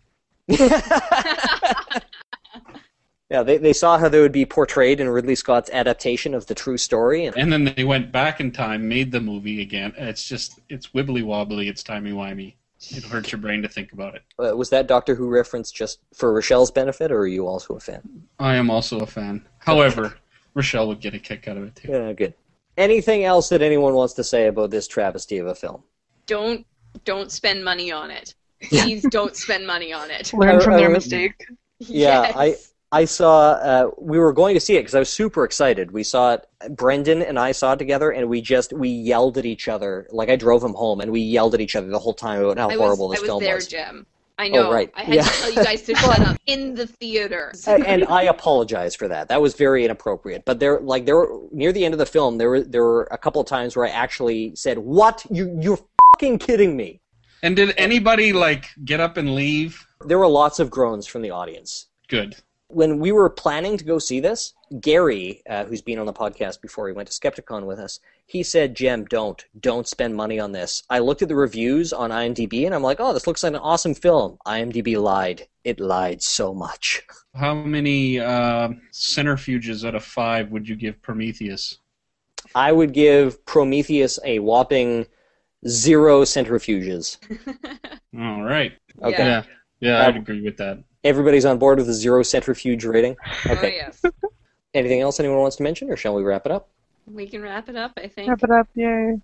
Yeah, they, they saw how they would be portrayed in Ridley Scott's adaptation of the true story, and And then they went back in time, made the movie again. It's just, it's wibbly wobbly, it's timey wimey. It hurts your brain to think about it. uh, was that Doctor Who reference just for Rochelle's benefit, or are you also a fan? I am also a fan. However, Rochelle would get a kick out of it too. Yeah, good. Anything else that anyone wants to say about this travesty of a film? Don't don't spend money on it. Please don't spend money on it. Learn from their mistake. Yeah, Yes. I saw. Uh, we were going to see it because I was super excited. We saw it. Brendan and I saw it together, and we just we yelled at each other. Like I drove him home, and we yelled at each other the whole time about how I horrible was, this I was film there, was. Gem. I know. Oh, right. I had Yeah. to tell you guys to shut up in the theater. and, and I apologize for that. That was very inappropriate. But there, like there, were, near the end of the film, there were there were a couple of times where I actually said, "What? You you're fucking kidding me." And did anybody like get up and leave? There were lots of groans from the audience. Good. when we were planning to go see this, Gary, uh, who's been on the podcast before, he went to Skepticon with us. He said, "Gem, don't, don't spend money on this." I looked at the reviews on IMDb, and I'm like, "Oh, this looks like an awesome film." IMDb lied. It lied so much. How many uh, centrifuges out of five would you give Prometheus? I would give Prometheus a whopping zero centrifuges. All right. Okay, Yeah. Yeah, I'd Um, agree with that. everybody's on board with a zero centrifuge rating. Oh Okay. yes. Anything else anyone wants to mention, or shall we wrap it up? We can wrap it up, I think. Wrap it up, yay.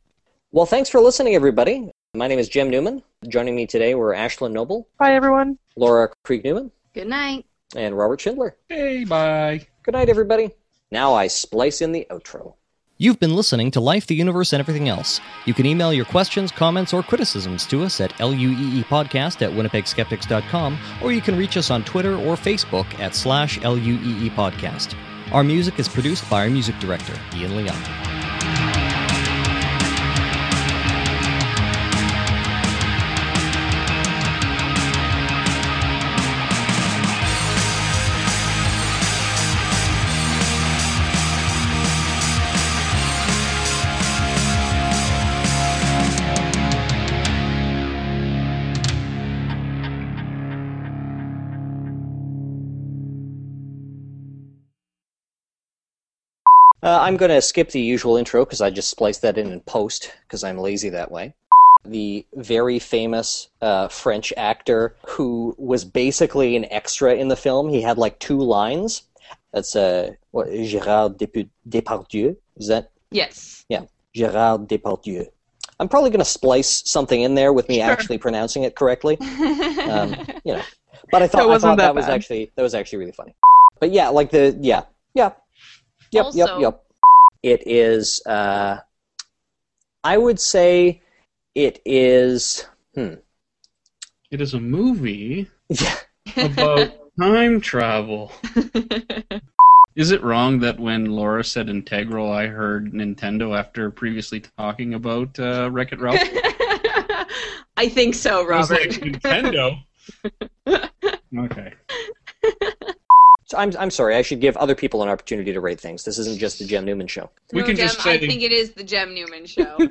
Well, thanks for listening, everybody. My name is Gem Newman. Joining me today were Ashlyn Noble, Bye, everyone. Laura Creek Newman, Good night. and Robert Shindler. Hey, bye. Good night, everybody. Now I splice in the outro. You've been listening to Life, the Universe, and Everything Else. You can email your questions, comments, or criticisms to us at lueepodcast at winnipegskeptics.com, or you can reach us on Twitter or Facebook at slash lueepodcast. Our music is produced by our music director, Ian Leon. Uh, I'm going to skip the usual intro because I just spliced that in in post because I'm lazy that way. The very famous uh, French actor who was basically an extra in the film. He had like two lines. That's uh, what, Gérard Depu- Depardieu. Is that Yes. Yeah, Gérard Depardieu? I'm probably going to splice something in there with me Sure. actually pronouncing it correctly. Um, you know, but I thought, I thought that, that was actually that was actually really funny. But yeah, like the yeah yeah yep yep Also- yep. It is. Uh, I would say it is. Hmm. It is a movie Yeah. about time travel. Is it wrong that when Laura said integral, I heard Nintendo after previously talking about uh, Wreck It Ralph? I think so, I was Robert. like, Nintendo? okay. So I'm I'm sorry. I should give other people an opportunity to rate things. This isn't just the Gem Newman show. We can Gem, just say I think it is the Gem Newman show.